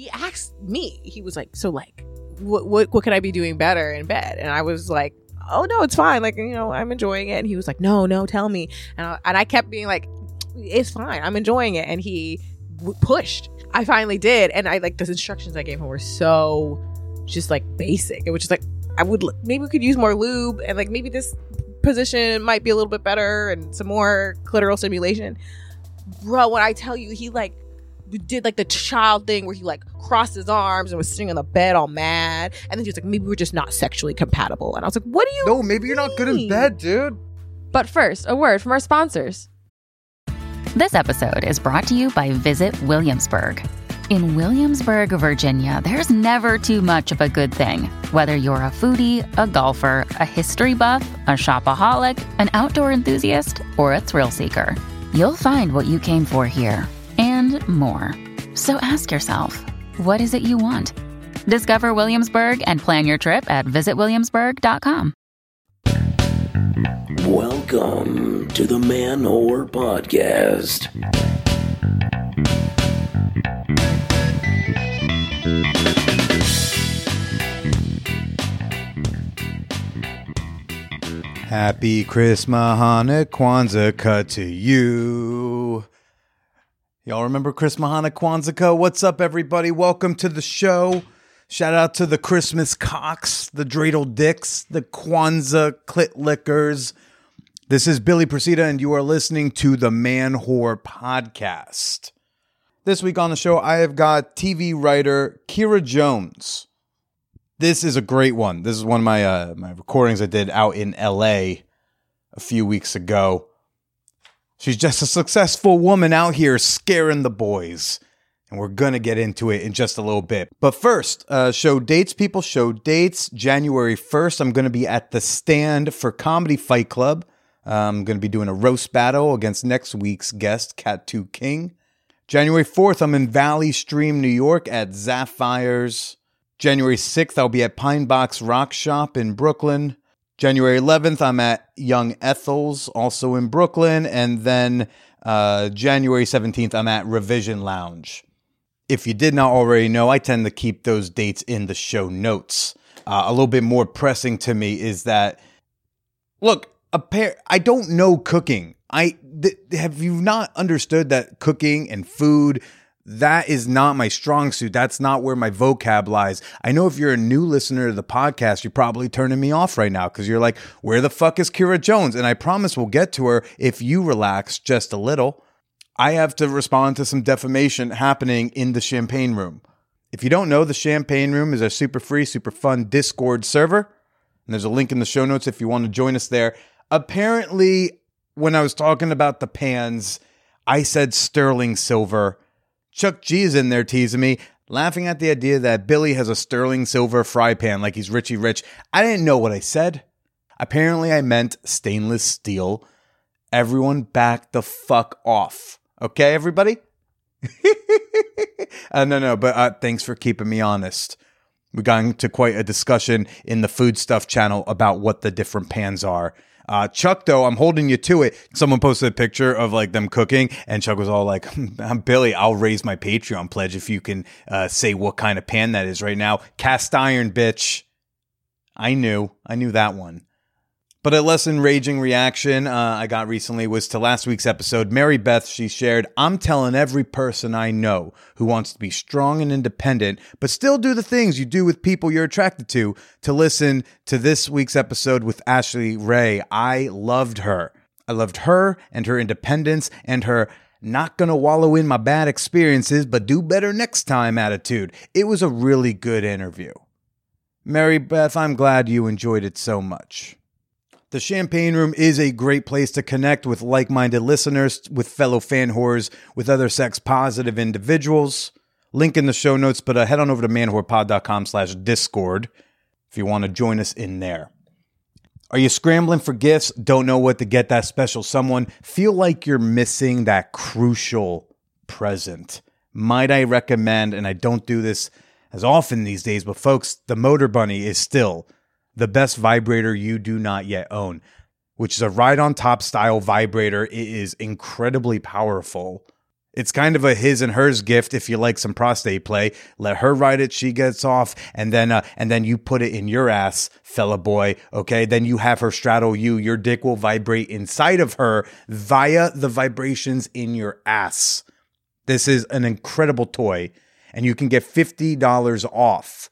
he asked me. He was like, "So like, what what what could I be doing better in bed?" And I was like, "Oh no, it's fine. Like you know, I'm enjoying it." And he was like, "No, no, tell me." And I, and I kept being like, "It's fine. I'm enjoying it." And he w- pushed. I finally did, and I like the instructions I gave him were so just like basic. It was just like I would maybe we could use more lube and like maybe this position might be a little bit better and some more clitoral stimulation. Bro, when I tell you he like did like the child thing where he like crossed his arms and was sitting on the bed all mad, and then he was like, maybe we're just not sexually compatible. And I was like, what do you? No, maybe you're not good in bed, dude. But first, a word from our sponsors. This episode is brought to you by Visit Williamsburg. In Williamsburg, Virginia, there's never too much of a good thing. Whether you're a foodie, a golfer, a history buff, a shopaholic, an outdoor enthusiast, or a thrill seeker, you'll find what you came for here and more. So ask yourself, what is it you want? Discover Williamsburg and plan your trip at visitwilliamsburg.com. Welcome to the Man Whore Podcast. Happy Christmas, Hanukkah, Kwanzaa, cut to you. Y'all remember Chris Hanukkah, Kwanzaa? What's up, everybody? Welcome to the show. Shout out to the Christmas cocks, the dreidel dicks, the Kwanzaa clit lickers. This is Billy Procida, and you are listening to the Man Whore Podcast. This week on the show, I have got TV writer Kyra Jones. This is a great one. This is one of my uh, my recordings I did out in L.A. a few weeks ago. She's just a successful woman out here scaring the boys. And we're going to get into it in just a little bit. But first, uh, show dates, people. Show dates. January 1st, I'm going to be at the stand for Comedy Fight Club. Uh, I'm going to be doing a roast battle against next week's guest, Cat 2 King. January 4th, I'm in Valley Stream, New York at Zapphire's. January 6th, I'll be at Pine Box Rock Shop in Brooklyn. January 11th, I'm at Young Ethel's, also in Brooklyn. And then uh, January 17th, I'm at Revision Lounge. If you did not already know, I tend to keep those dates in the show notes. Uh, a little bit more pressing to me is that, look, a pair, I don't know cooking. I th- have you not understood that cooking and food that is not my strong suit. That's not where my vocab lies. I know if you're a new listener to the podcast, you're probably turning me off right now because you're like, where the fuck is Kyra Jones? And I promise we'll get to her if you relax just a little. I have to respond to some defamation happening in the champagne room. If you don't know, the champagne room is a super free, super fun Discord server. And there's a link in the show notes if you want to join us there. Apparently, when I was talking about the pans, I said sterling silver. Chuck G is in there teasing me, laughing at the idea that Billy has a sterling silver fry pan like he's Richie Rich. I didn't know what I said. Apparently, I meant stainless steel. Everyone back the fuck off. Okay, everybody? uh, no, no, but uh, thanks for keeping me honest. We got into quite a discussion in the food stuff channel about what the different pans are. Uh, Chuck, though, I'm holding you to it. Someone posted a picture of like them cooking, and Chuck was all like, "Billy, I'll raise my Patreon pledge if you can uh, say what kind of pan that is right now. Cast iron, bitch." I knew, I knew that one. But a less enraging reaction uh, I got recently was to last week's episode. Mary Beth, she shared, I'm telling every person I know who wants to be strong and independent, but still do the things you do with people you're attracted to, to listen to this week's episode with Ashley Ray. I loved her. I loved her and her independence and her not gonna wallow in my bad experiences, but do better next time attitude. It was a really good interview. Mary Beth, I'm glad you enjoyed it so much. The Champagne Room is a great place to connect with like minded listeners, with fellow fan whores, with other sex positive individuals. Link in the show notes, but uh, head on over to manwhorepod.com slash discord if you want to join us in there. Are you scrambling for gifts? Don't know what to get that special someone? Feel like you're missing that crucial present? Might I recommend, and I don't do this as often these days, but folks, the Motorbunny is still the best vibrator you do not yet own, which is a ride on top style vibrator. It is incredibly powerful. It's kind of a his and hers gift if you like some prostate play. Let her ride it, she gets off, and then uh, and then you put it in your ass, fella boy. Okay, then you have her straddle you. Your dick will vibrate inside of her via the vibrations in your ass. This is an incredible toy, and you can get fifty dollars off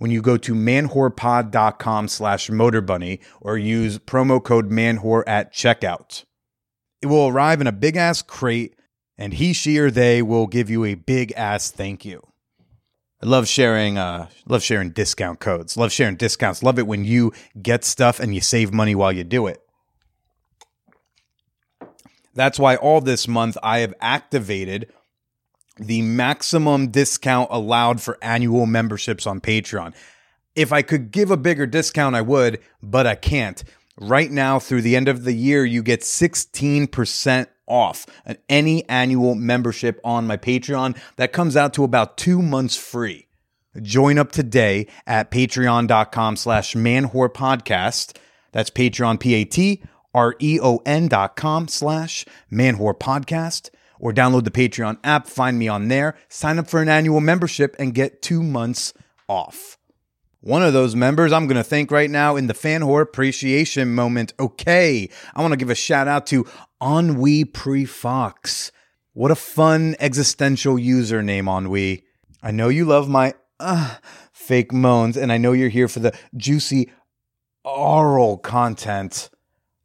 when you go to manwhorepod.com slash motorbunny or use promo code manwhore at checkout. It will arrive in a big ass crate and he, she, or they will give you a big ass thank you. I love sharing, uh, love sharing discount codes. Love sharing discounts. Love it when you get stuff and you save money while you do it. That's why all this month I have activated the maximum discount allowed for annual memberships on Patreon. If I could give a bigger discount, I would, but I can't. Right now, through the end of the year, you get 16% off any annual membership on my Patreon. That comes out to about two months free. Join up today at patreon.com slash manwhore podcast. That's Patreon, P-A-T, R-E-O-N dot com slash manwhore podcast. Or download the Patreon app, find me on there, sign up for an annual membership, and get two months off. One of those members I'm going to thank right now in the fan whore appreciation moment. Okay, I want to give a shout out to Ennui Prefox. What a fun existential username, Ennui. I know you love my uh, fake moans, and I know you're here for the juicy oral content.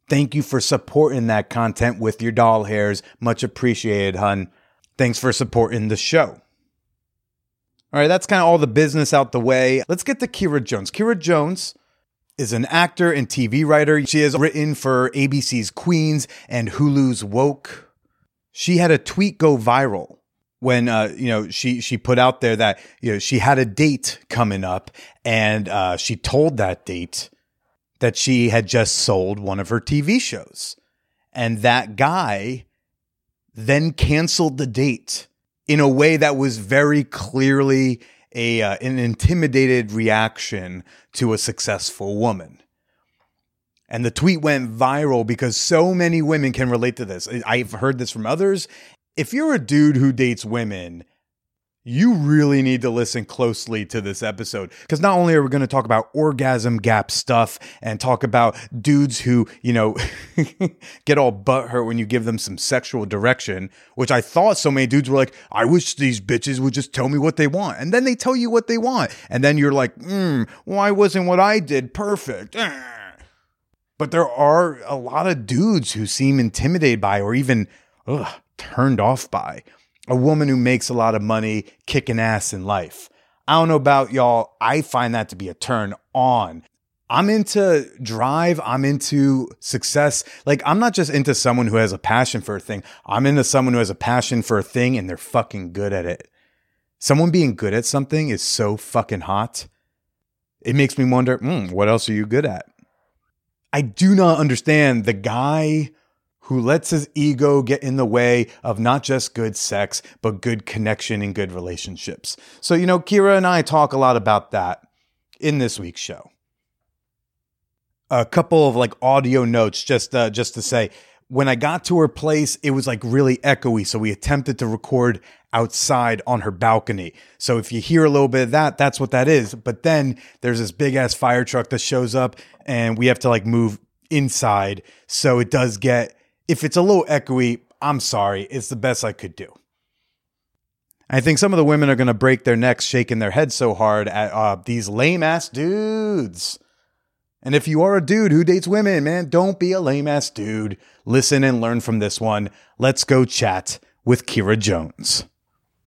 Thank you for supporting that content with your doll hairs. Much appreciated, hun. Thanks for supporting the show. All right, that's kind of all the business out the way. Let's get to Kyra Jones. Kyra Jones is an actor and TV writer. She has written for ABC's Queens and Hulu's Woke. She had a tweet go viral when uh, you know she she put out there that you know she had a date coming up, and uh, she told that date that she had just sold one of her TV shows, and that guy then canceled the date in a way that was very clearly a uh, an intimidated reaction to a successful woman. And the tweet went viral because so many women can relate to this. I've heard this from others. If you're a dude who dates women you really need to listen closely to this episode because not only are we going to talk about orgasm gap stuff and talk about dudes who, you know, get all butthurt when you give them some sexual direction, which I thought so many dudes were like, I wish these bitches would just tell me what they want. And then they tell you what they want. And then you're like, hmm, why wasn't what I did perfect? But there are a lot of dudes who seem intimidated by or even ugh, turned off by a woman who makes a lot of money kicking ass in life. I don't know about y'all. I find that to be a turn on. I'm into drive. I'm into success. Like, I'm not just into someone who has a passion for a thing. I'm into someone who has a passion for a thing and they're fucking good at it. Someone being good at something is so fucking hot. It makes me wonder, mm, what else are you good at? I do not understand the guy who lets his ego get in the way of not just good sex, but good connection and good relationships. So, you know, Kyra and I talk a lot about that in this week's show. A couple of like audio notes just uh, just to say when I got to her place, it was like really echoey. So we attempted to record outside on her balcony. So if you hear a little bit of that, that's what that is. But then there's this big ass fire truck that shows up and we have to like move inside. So it does get if it's a little echoey, I'm sorry. It's the best I could do. I think some of the women are going to break their necks shaking their heads so hard at uh, these lame ass dudes. And if you are a dude who dates women, man, don't be a lame ass dude. Listen and learn from this one. Let's go chat with Kyra Jones.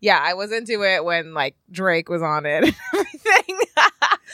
Yeah, I was into it when like Drake was on it and everything.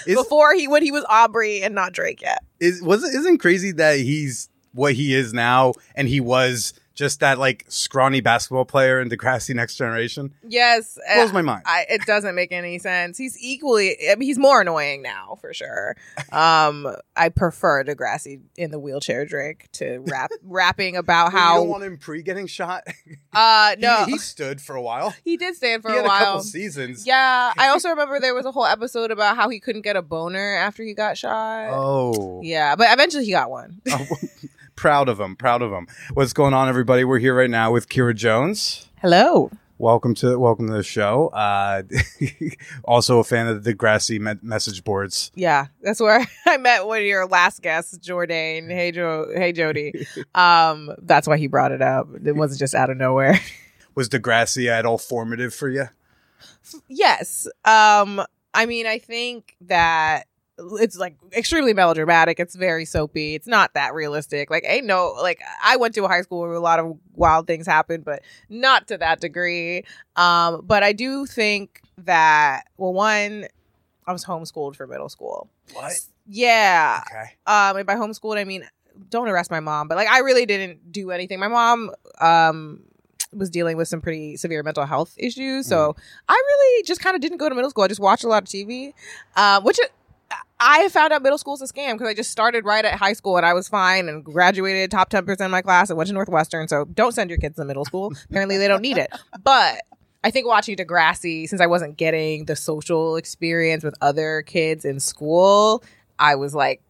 Is- Before he when he was Aubrey and not Drake yet. Is was isn't crazy that he's what he is now and he was just that like scrawny basketball player in Degrassi Next Generation. Yes, Blows uh, my mind. I, it doesn't make any sense. He's equally. I mean, he's more annoying now for sure. Um, I prefer Degrassi in the wheelchair Drake to rap rapping about you how. don't want him pre getting shot. uh, no, he, he stood for a while. he did stand for he a had a couple while. seasons. Yeah, I also remember there was a whole episode about how he couldn't get a boner after he got shot. Oh. Yeah, but eventually he got one. Oh, proud of him. Proud of him. What's going on, everybody? We're here right now with Kyra Jones. Hello. Welcome to welcome to the show. Uh, also a fan of the Degrassi me- message boards. Yeah, that's where I met one of your last guests, Jordan. Hey, Jo. Hey, Jody. Um, that's why he brought it up. It wasn't just out of nowhere. Was Degrassi at all formative for you? yes. Um, I mean, I think that it's like extremely melodramatic. It's very soapy. It's not that realistic. Like, ain't no like I went to a high school where a lot of wild things happened, but not to that degree. Um, but I do think that well, one, I was homeschooled for middle school. What? Yeah. Okay. Um, and by homeschooled, I mean don't arrest my mom, but like I really didn't do anything. My mom um was dealing with some pretty severe mental health issues, so I really just kind of didn't go to middle school. I just watched a lot of TV, um, which I found out middle school's is a scam because I just started right at high school and I was fine and graduated top ten percent of my class and went to Northwestern. So don't send your kids to middle school. Apparently, they don't need it, but. I think watching Degrassi, since I wasn't getting the social experience with other kids in school, I was like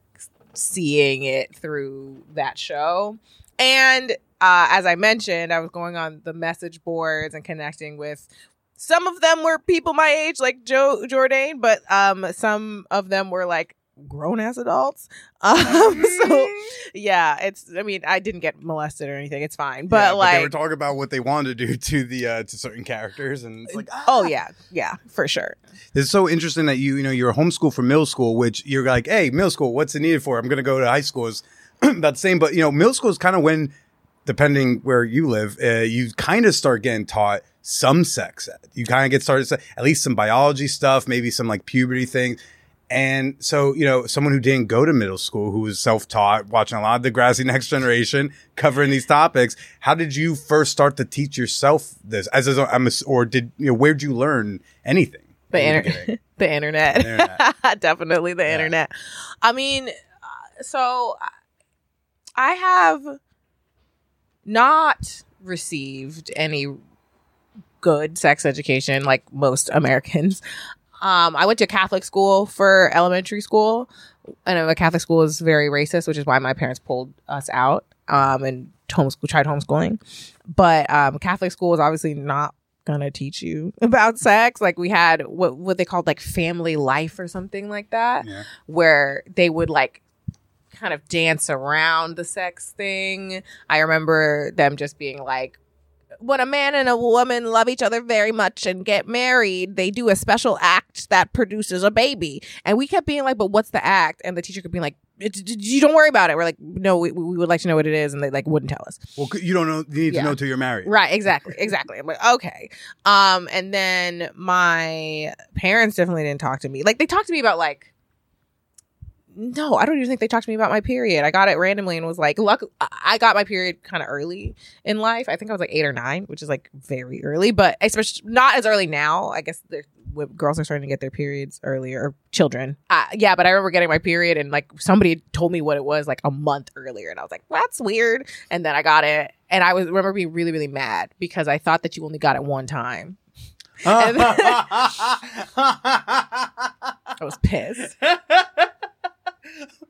seeing it through that show. And uh, as I mentioned, I was going on the message boards and connecting with some of them were people my age, like Joe Jordan, but um, some of them were like grown ass adults. Um, so yeah, it's. I mean, I didn't get molested or anything. It's fine, but Yeah, like, they were talking about what they wanted to do to the uh, to certain characters, and it's like, ah. oh yeah, yeah, for sure. It's so interesting that you you know you're homeschooled for middle school, which you're like, hey, middle school, what's it needed for? I'm going to go to high school. Is about the same, but you know, middle school is kind of when, depending where you live, uh, you kind of start getting taught some sex ed. You kind of get started at least some biology stuff, maybe some like puberty things. And so, you know, someone who didn't go to middle school, who was self-taught, watching a lot of Degrassi Next Generation, covering these topics, how did you first start to teach yourself this? As a, I'm a, or did you know where'd you learn anything? the, inter- the internet, The internet. definitely the internet i mean so i have not received any good sex education like most americans um, i went to catholic school for elementary school and a catholic school is very racist which is why my parents pulled us out um, and homeschool tried homeschooling but um, catholic school is obviously not gonna teach you about sex. Like we had what what they called like family life or something like that, Yeah. where they would like kind of dance around the sex thing. I remember them just being like. When a man and a woman love each other very much and get married, they do a special act that produces a baby. And we kept being like, "But what's the act?" And the teacher could be like, "It's- "You don't worry about it." We're like, "No, we, we would like to know what it is," and they like wouldn't tell us. Well, you don't know. You need Yeah. to know till you're married. Right, exactly, exactly. I'm like, okay. Um, and then my parents definitely didn't talk to me. Like they talked to me about like no, I don't even think they talked to me about my period. I got it randomly and was like, luck I got my period kind of early in life. I think I was like eight or nine, which is like very early, but especially not as early now. I guess girls are starting to get their periods earlier, or children. Uh, yeah, but I remember getting my period and like somebody told me what it was like a month earlier, and I was like, that's weird. And then I got it, and I was remember being really really mad because I thought that you only got it one time. I was pissed.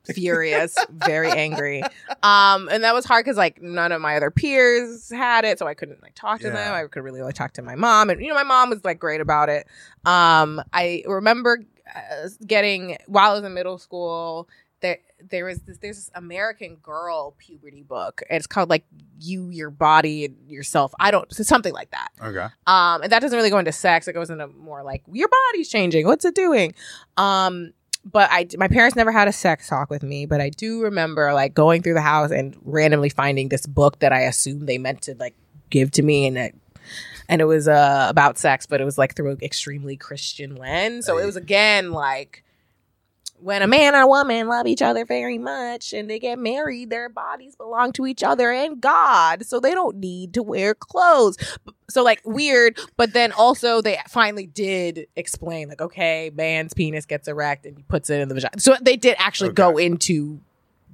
Furious, very angry. Um, and that was hard because like none of my other peers had it, so I couldn't like talk to them. I could really only talk to my mom, and you know, my mom was like great about it. Um, I remember uh, getting while I was in middle school. There, there was this there's this American Girl puberty book. And it's called like you, your body, and yourself. I don't something like that. okay. Um, and that doesn't really go into sex. It goes into more like your body's changing. What's it doing? Um, but I, my parents never had a sex talk with me. But I do remember like going through the house and randomly finding this book that I assumed they meant to like give to me, and it, and it was uh about sex, but it was like through an extremely Christian lens. So it was again like when a man and a woman love each other very much and they get married, their bodies belong to each other and God, so they don't need to wear clothes. So like weird, but then also they finally did explain like, okay, man's penis gets erect and he puts it in the vagina. So they did actually go into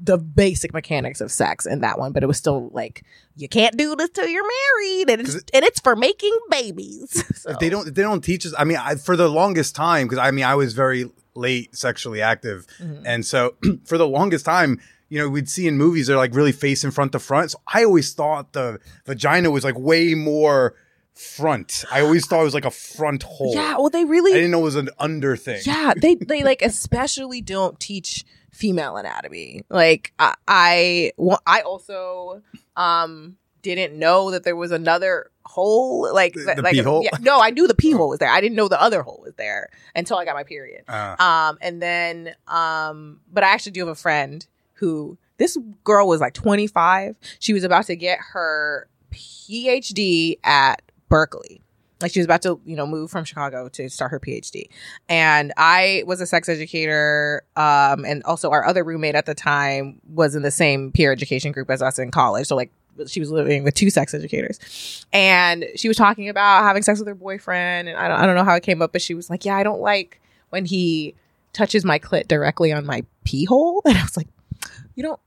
the basic mechanics of sex in that one, but it was still like you can't do this till you're married, and it's and it's for making babies. So- If they don't, if they don't teach us. I mean, I, for the longest time, because I mean, I was very late sexually active, Mhm. and so for the longest time, you know, we'd see in movies they're like really face in front to front. So I always thought the vagina was like way more front. I always thought it was like a front hole. Yeah, well, they really I didn't know it was an under thing. Yeah, they they like especially don't teach female anatomy. Like I I, well, I also um didn't know that there was another hole like The- the like? Yeah, no, I knew the pee hole was there. I didn't know the other hole was there until I got my period. Uh, Um and then um but I actually do have a friend who this girl was like 25. She was about to get her PhD at Berkeley. Like she was about to, you know, move from Chicago to start her PhD. And I was a sex educator. Um, and also our other roommate at the time was in the same peer education group as us in college. So like she was living with two sex educators. And she was talking about having sex with her boyfriend. And I don't, I don't know how it came up, but she was like, yeah, I don't like when he touches my clit directly on my pee hole. And I was like, you don't,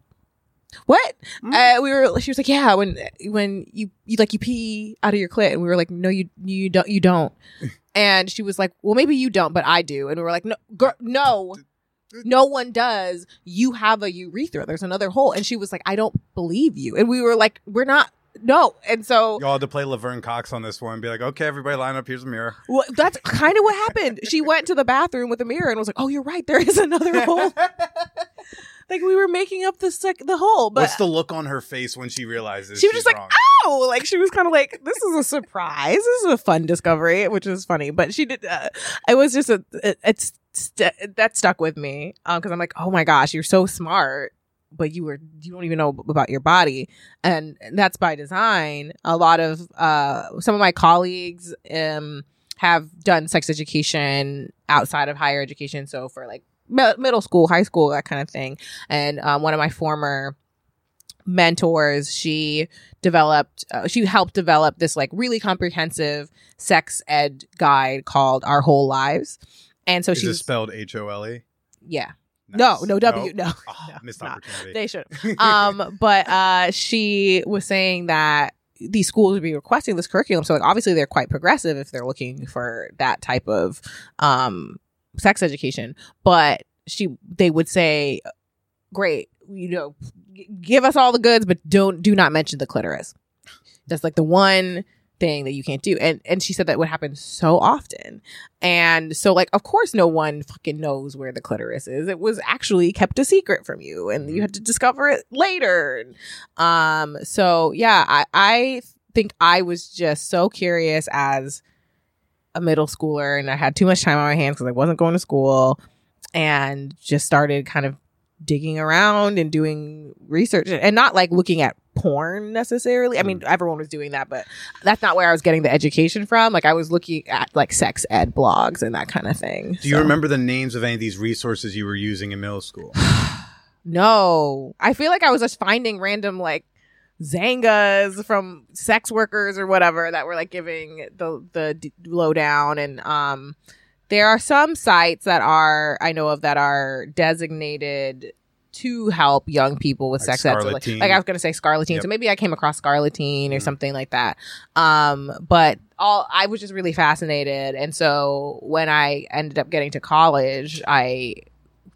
what? Uh, we were. She was like, yeah. When when you you like you pee out of your clit, and we were like, no, you you don't you don't. And she was like, well, maybe you don't, but I do. And we were like, no, girl, no. No one does. You have a urethra. There's another hole. And she was like, I don't believe you. And we were like, we're not. No. And so y'all had to play Laverne Cox on this one. and Be like, okay, everybody, line up. Here's a mirror. well, that's kind of what happened. She went to the bathroom with a mirror and was like, "Oh, you're right. There is another hole." like we were making up the sec- the hole, but What's the look on her face when she realizes she was just like, wrong? "Oh!" Like she was kind of like, "This is a surprise. This is a fun discovery," which is funny. But she did. Uh, it was just a. It, it's st- that stuck with me because I'm like, "Oh my gosh, you're so smart." But you were you don't even know about your body, and that's by design. A lot of uh, some of my colleagues um have done sex education outside of higher education. So for like mi- middle school, high school, that kind of thing. And um, one of my former mentors, she developed, uh, she helped develop this like really comprehensive sex ed guide called Our Whole Lives. And so Is she was, spelled H O L E? yeah. No, no, W, no. Oh, no, missed opportunity. They should. um, but uh, she was saying that these schools would be requesting this curriculum. So like obviously they're quite progressive if they're looking for that type of um sex education. But she they would say, Great, you know, g- give us all the goods, but don't do not mention the clitoris. That's like the one thing that you can't do. And and she said that would happen so often. And so like of course no one fucking knows where the clitoris is. It was actually kept a secret from you and you had to discover it later. Um so yeah, I I think I was just so curious as a middle schooler and I had too much time on my hands cuz I wasn't going to school and just started kind of digging around and doing research and not like looking at porn necessarily. I mean, everyone was doing that, but that's not where I was getting the education from. Like I was looking at like sex ed blogs and that kind of thing. Do you So- remember the names of any of these resources you were using in middle school? No. I feel like I was just finding random like Xangas from sex workers or whatever that were like giving the the d- lowdown and um there are some sites that are I know of that are designated to help young people with Like sex ed. Like, like I was going to say Scarleteen. Yep. So maybe I came across Scarleteen or Mhm. something like that. Um, but all I was just really fascinated, and so when I ended up getting to college, I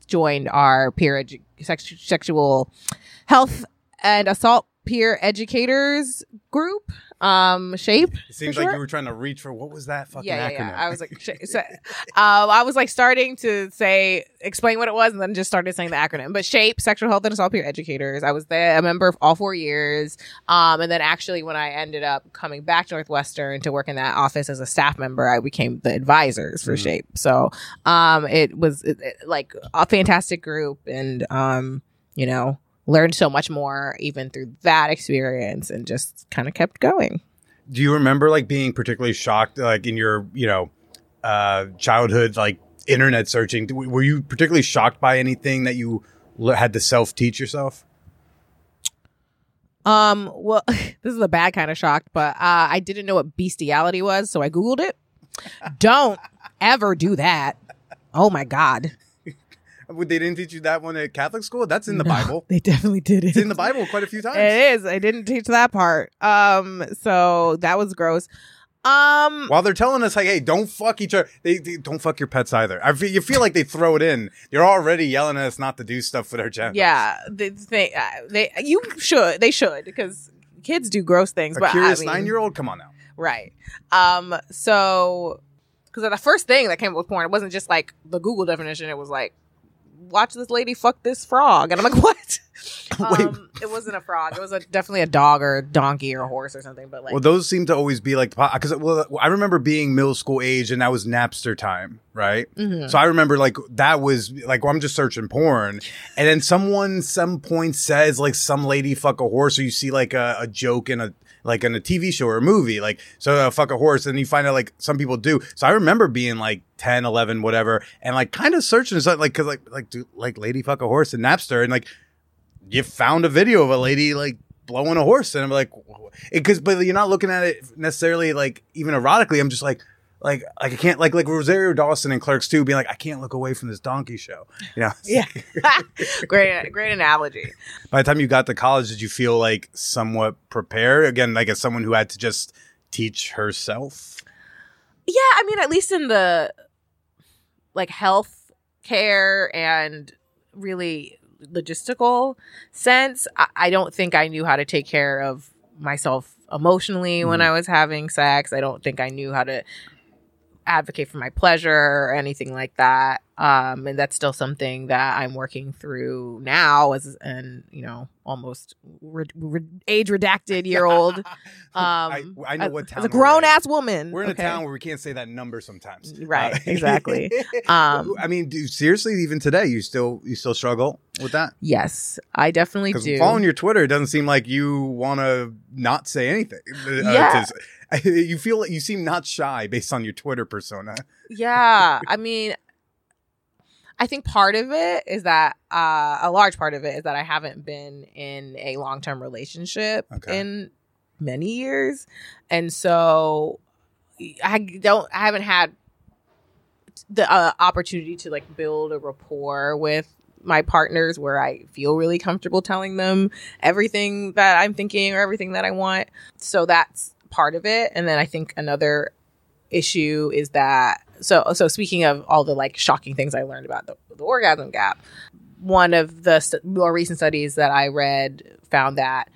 joined our peer edu- sex- sexual health and assault peer educators group um shape It seems like sure. you were trying to reach for what was that fucking yeah, acronym? yeah, yeah. I was like, so, um, I was like starting to say, explain what it was, and then just started saying the acronym. But SHAPE, Sexual Health and Assault Peer Educators. I was there, a member of all four years. Um, and then actually, when I ended up coming back to Northwestern to work in that office as a staff member, I became the advisors for Mhm. SHAPE. So, um, it was it, it- like a fantastic group, and um, you know, learned so much more even through that experience, and just kind of kept going. Do you remember like being particularly shocked, like in your you know uh childhood, like internet searching. Were you particularly shocked by anything that you had to self teach yourself? Um, well, this is a bad kind of shocked, but uh, I didn't know what bestiality was, so I googled it. Don't ever do that. Oh my god, They didn't teach you that one at Catholic school. That's in the No, Bible. They definitely did it. It's in the Bible quite a few times. It is. I didn't teach that part. Um, so that was gross. Um, While they're telling us like, hey, don't fuck each other. They, they don't fuck your pets either. I feel, you feel like they throw it in. They're already yelling at us not to do stuff with our genitals. yeah, they, they, uh, they, you should, they should, because kids do gross things. A but curious I mean, nine year old. Come on now. right? Um, so because the first thing that came up with porn, it wasn't just like the Google definition. It was like, watch this lady fuck this frog, and I'm like, what? Um, it wasn't a frog. It was a, definitely a dog or a donkey or a horse or something. But like, Well, those seem to always be like because well, I remember being middle school age and that was Napster time, right? Mhm. So I remember like that was like I'm just searching porn, and then someone some point says like some lady fuck a horse, or you see like a, a joke in a like in a TV show or a movie, like so uh, fuck a horse, and you find out like some people do. So I remember being like 10, 11, whatever, and like kind of searching something like because like like like lady fuck a horse in Napster, and like you found a video of a lady like blowing a horse and i'm like because but you're not looking at it necessarily like even erotically i'm just like like like i can't like like rosario dawson and clerks 2 being like i can't look away from this donkey show you know yeah, great, great analogy. by the time you got to college did you feel like somewhat prepared again like as someone who had to just teach herself Yeah, I mean, at least in the like health care and really logistical sense, I, I don't think I knew how to take care of myself emotionally when Mhm. I was having sex. I don't think I knew how to advocate for my pleasure or anything like that. Um, and that's still something that I'm working through now as an you know almost re- re- age redacted year old. Um, I, I know what town as a grown ass woman. we're in okay? a town where we can't say that number sometimes Right, Uh, exactly. Um, i mean do, seriously even today you still you still struggle with that Yes, I definitely do. following your Twitter, it doesn't seem like you want to not say anything. Uh, Yeah. to- you feel like you seem not shy based on your Twitter persona. yeah, I mean, I think part of it is that uh, a large part of it is that I haven't been in a long term relationship Okay. in many years, and so I don't. I haven't had the uh, opportunity to like build a rapport with my partners where I feel really comfortable telling them everything that I'm thinking or everything that I want. So that's part of it. And then I think another issue is that so so speaking of all the like shocking things I learned about the, the orgasm gap, one of the st- more recent studies that I read found that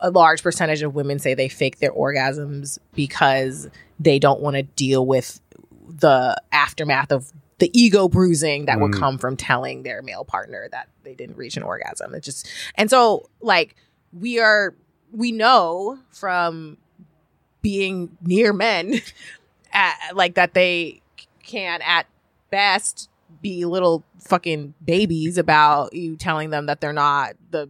a large percentage of women say they fake their orgasms because they don't want to deal with the aftermath of the ego bruising that would Mm. come from telling their male partner that they didn't reach an orgasm. It just and so like we are we know from being near men at, like that they can at best be little fucking babies about you telling them that they're not the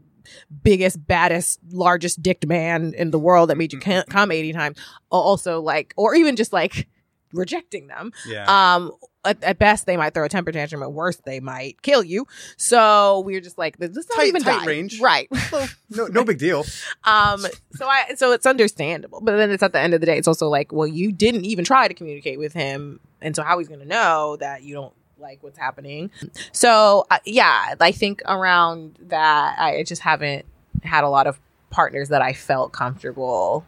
biggest baddest largest dicked man in the world that made you mm-hmm. ca- come 80 times. Also like or even just like rejecting them Yeah. um at, at best they might throw a temper tantrum at worst they might kill you so we're just like this is not Tight- even tight die. range. right no, no big deal. um so i so it's understandable but then it's at the end of the day it's also like well you didn't even try to communicate with him and so how he's gonna know that you don't like what's happening so uh, yeah i think around that i just haven't had a lot of partners that i felt comfortable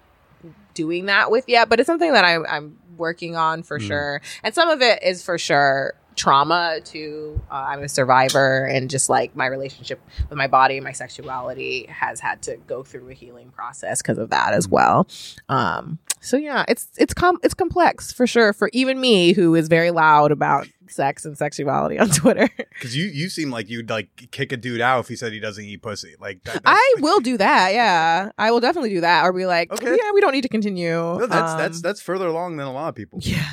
doing that with yet but it's something that I, i'm working on for Mm. sure. And some of it is for sure trauma to uh, i'm a survivor and just like my relationship with my body and my sexuality has had to go through a healing process because of that as well. Um so yeah it's it's com- it's complex for sure for even me who is very loud about sex and sexuality on twitter Because you, you seem like you'd like kick a dude out if he said he doesn't eat pussy. Like that, i will do that yeah i will definitely do that or be like Okay. yeah we don't need to continue No, that's Um, that's that's further along than a lot of people. Yeah.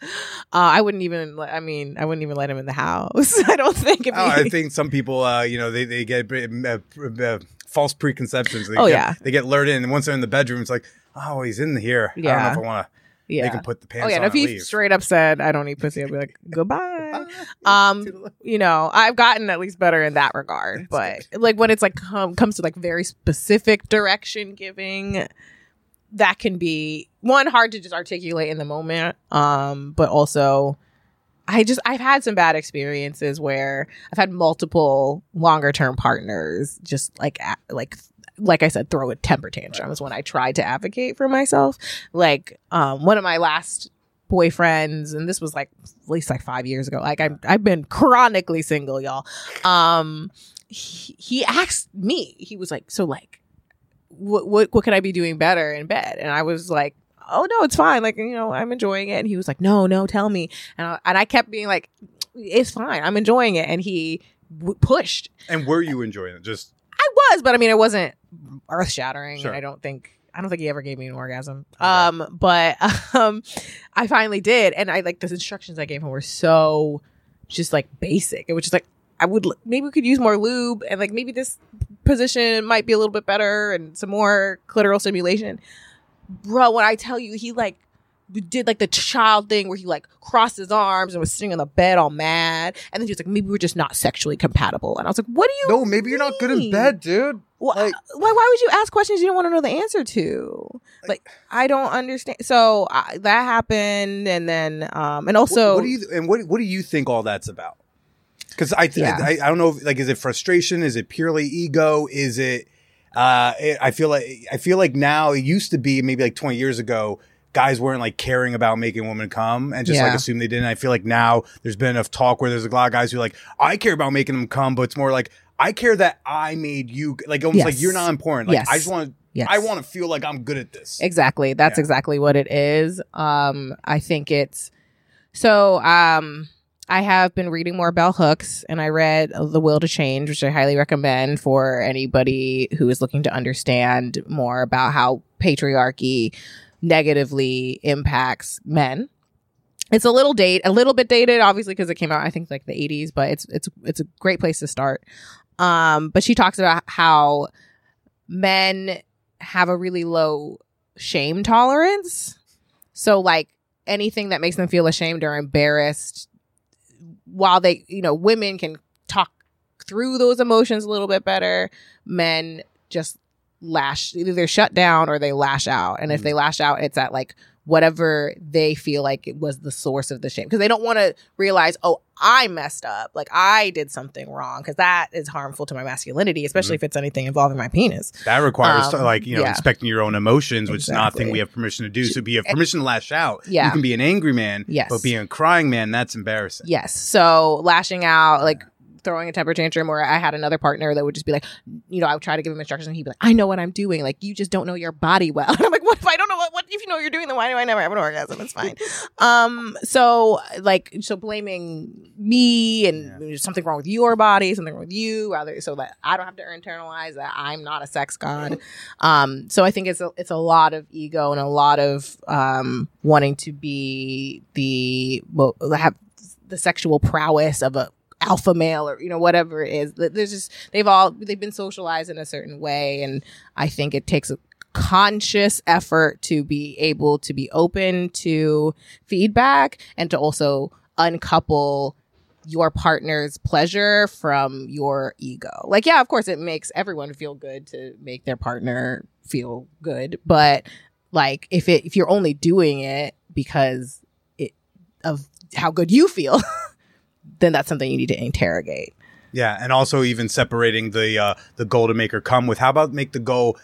Uh, I wouldn't even. let- I mean, I wouldn't even let him in the house. I don't think. If Oh, he, I think some people, uh, you know, they they get uh, uh, false preconceptions. They Oh, get, yeah. they get lured in, and once they're in the bedroom, it's like, oh, he's in here. I don't know Yeah. if I want to. Yeah. they can put the pants Oh yeah, if he leave. straight up said, "I don't need pussy," I'd be like, "Goodbye." um, you know, I've gotten at least better in that regard. but like when it's like com- comes to like very specific direction giving, that can be one hard to just articulate in the moment. Um, but also. I just I've had some bad experiences where I've had multiple longer term partners just like a- like like I said throw a temper tantrums when I tried to advocate for myself. Like um one of my last boyfriends and this was like at least like 5 years ago. Like I'm I've been chronically single, y'all. Um he, he asked me. He was like, "So like what what what could I be doing better in bed?" And I was like, "Oh no, it's fine. Like, you know, I'm enjoying it." And he was like, "No, no, tell me." And I, and I kept being like, "It's fine. I'm enjoying it." And he w- pushed. and were you enjoying it? Just I was, but I mean, it wasn't earth shattering. Sure. I don't think. I don't think he ever gave me an orgasm. Um, but um, I finally did, and I like the instructions I gave him were so just like basic. It was just like I would maybe we could use more lube, and like maybe this position might be a little bit better, and some more clitoral stimulation. Bro, when I tell you, he like did like the child thing where he like crossed his arms and was sitting on the bed all mad, and then he was like, maybe we're just not sexually compatible, and I was like, what do you? no, maybe you're not good in bed, dude. Why, Like- why? Why would you ask questions you don't want to know the answer to? Like, I don't understand. So I, that happened, and then, um, and also, what, what do you and what what do you think all that's about? Because I, th- Yeah. I I don't know. If, like, is it frustration? Is it purely ego? Is it? Uh, it, I feel like I feel like now it used to be maybe like 20 years ago. Guys weren't like caring about making women come and just like assume they didn't. I feel like now there's been enough talk where there's a lot of guys who are like, I care about making them come, but it's more like I care that I made you like almost like you're not important. Like Yes. I just want Yes. I want to feel like I'm good at this. exactly. That's Yeah. exactly what it is. Um, I think it's so. Um, I have been reading more bell hooks, and I read The Will to Change, which I highly recommend for anybody who is looking to understand more about how patriarchy negatively impacts men. It's a little date, a little bit dated, obviously, because it came out I think like the 80s, but it's it's it's a great place to start. Um, but she talks about how men have a really low shame tolerance. So like anything that makes them feel ashamed or embarrassed while they, you know, women can talk through those emotions a little bit better, men just lash either they're shut down or they lash out. And if mm. they lash out, it's at like whatever they feel like it was the source of the shame because they don't want to realize, oh, I messed up, like I did something wrong because that is harmful to my masculinity, especially mm-hmm. if it's anything involving my penis. That requires Um, like you know yeah. inspecting your own emotions, which is not a thing we have permission to do. So, if you have permission to lash out, Yeah. you can be an angry man. Yes. but being a crying man, that's embarrassing. Yes. So lashing out, like throwing a temper tantrum, or I had another partner that would just be like, you know, I would try to give him instructions and he'd be like, I know what I'm doing. Like, you just don't know your body well. And I'm like, what if I don't know what, what if you know what you're doing? Then why do I never have an orgasm? It's fine. um, so like, so blaming me and there's something wrong with your body, something wrong with you, rather, so that I don't have to internalize that I'm not a sex god. Um, so I think it's a, it's a lot of ego and a lot of, um, wanting to be the, well, have the sexual prowess of a alpha male or you know whatever it is there's just they've all they've been socialized in a certain way and i think it takes a conscious effort to be able to be open to feedback and to also uncouple your partner's pleasure from your ego. Like, yeah, of course, it makes everyone feel good to make their partner feel good, but like if it if you're only doing it because it of how good you feel, then that's something you need to interrogate. Yeah, and also even separating the uh, the goal to make her come with how about make the goal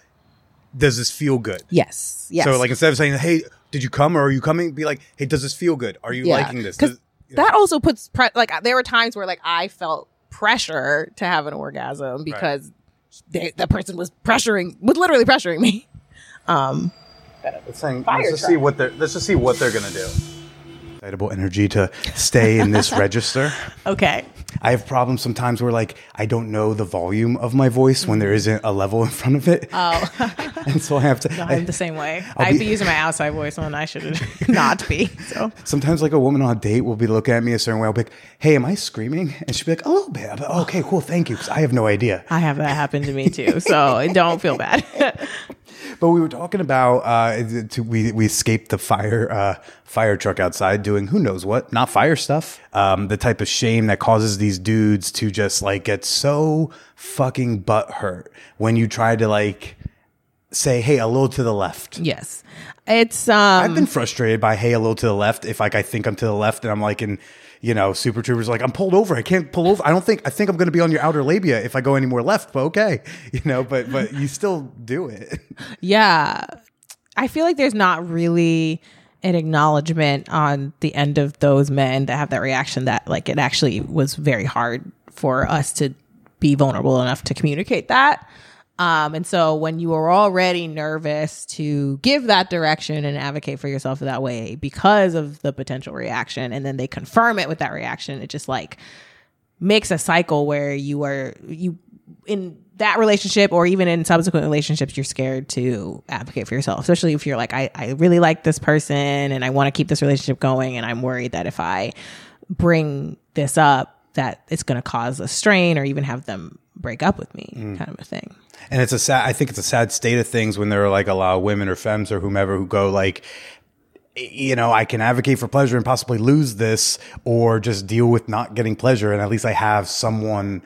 does this feel good? Yes. Yes. So like instead of saying, "Hey, did you come?" or "Are you coming?" be like, "Hey, does this feel good? Are you Yeah. liking this?" 'Cause Does- yeah. that also puts pre- like there were times where like I felt pressure to have an orgasm because they, the person was pressuring, was literally pressuring me. Um, Let's, hang, let's just truck. see what they're let's just see what they're gonna do. Excitable energy to stay in this register. okay. I have problems sometimes where like I don't know the volume of my voice when there mm-hmm. isn't a level in front of it, Oh, and so I have to. no, I'm the same way. I'll I'd be- be using my outside voice when I should not be. So Sometimes like a woman on a date will be looking at me a certain way. I'll be like, "Hey, am I screaming?" And she'll be like, "A little bit." Like, okay, cool, thank you, because I have no idea. I have that happen to me too. So don't feel bad. But we were talking about uh, to, we we escaped the fire uh, fire truck outside doing who knows what, not fire stuff. Um, the type of shame that causes these dudes to just like get so fucking butt hurt when you try to like say, hey, a little to the left. Yes. It's um I've been frustrated by hey, a little to the left. If like I think I'm to the left and I'm like in, you know, Super Troopers like I'm pulled over. I can't pull over. I don't think I think I'm going to be on your outer labia if I go any more left. But okay, you know, but but you still do it. yeah. I feel like there's not really an acknowledgement on the end of those men that have that reaction that like it actually was very hard for us to be vulnerable enough to communicate that. Um, and so when you are already nervous to give that direction and advocate for yourself that way because of the potential reaction, and then they confirm it with that reaction, it just like makes a cycle where you are you in that relationship or even in subsequent relationships you're scared to advocate for yourself especially if you're like i, I really like this person and i want to keep this relationship going and i'm worried that if i bring this up that it's going to cause a strain or even have them break up with me kind of a thing And it's a sad. I think it's a sad state of things when there are like a lot of women or femmes or whomever who go like, you know, I can advocate for pleasure and possibly lose this, or just deal with not getting pleasure, and at least I have someone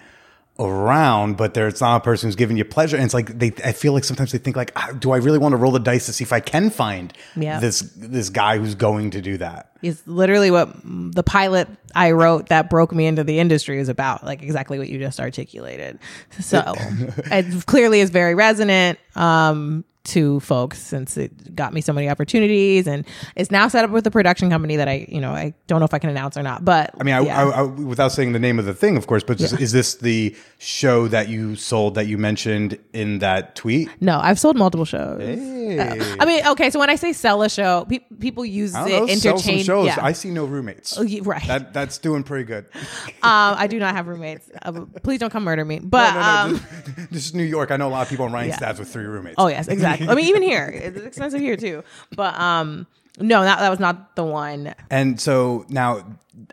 around. But there, it's not a person who's giving you pleasure, and it's like they. I feel like sometimes they think like, ah, do I really want to roll the dice to see if I can find Yeah. this this guy who's going to do that? is literally what the pilot I wrote that broke me into the industry is about, like exactly what you just articulated. So it clearly is very resonant um, to folks since it got me so many opportunities and it's now set up with a production company that I, you know, I don't know if I can announce or not, but I mean, I, yeah. I, I, without saying the name of the thing, of course, but just, is this the show that you sold that you mentioned in that tweet? no, I've sold multiple shows. Hey. I mean, okay, so when I say sell a show, pe- people use I it don't know, interchange. shows. Yeah. I see no roommates. Oh, right. That that's doing pretty good. um, I do not have roommates. Uh, please don't come murder me. But no, no, um, this, this is New York. I know a lot of people in Ryan Yeah. with three roommates. Oh yes, exactly. I mean, even here, it's expensive here too. But um, no, that that was not the one. And so now,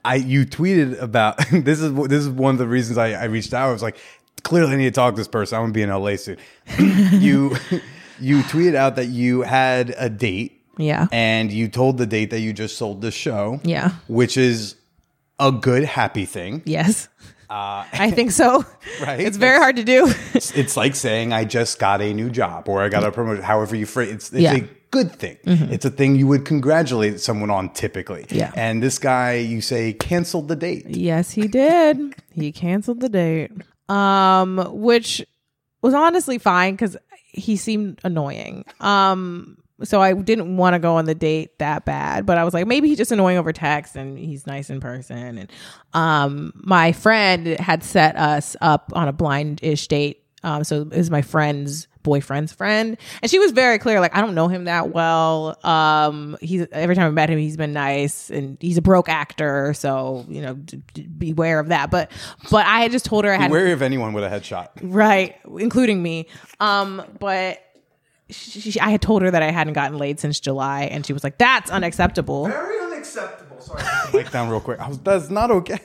I you tweeted about this is this is one of the reasons I, I reached out. I was like, clearly I need to talk to this person. I'm gonna be in LA soon. you you tweeted out that you had a date. Yeah. And you told the date that you just sold the show. Yeah. Which is a good happy thing. Yes, I think so. Uh, Right? It's very hard to do. It's, it's like saying I just got a new job or I got a promotion. However you phrase it's, it's Yeah. a good thing. It's a thing you would congratulate someone on typically. Yeah. And this guy, you say, canceled the date. yes, he did. He canceled the date. Um, which was honestly fine because he seemed annoying. Um. So I didn't want to go on the date that bad, but I was like, maybe he's just annoying over text and he's nice in person. And um, my friend had set us up on a blind-ish date. Um, so it was my friend's boyfriend's friend, and she was very clear, like I don't know him that well. Um, he's every time I met him, he's been nice, and he's a broke actor, so you know, d- d- beware of that. But but I had just told her I had Wary of anyone with a headshot. right, including me. Um, but she, she, I had told her that I hadn't gotten laid since July, and she was like, "That's unacceptable." Very unacceptable. Sorry. break down real quick. I was, that's not okay.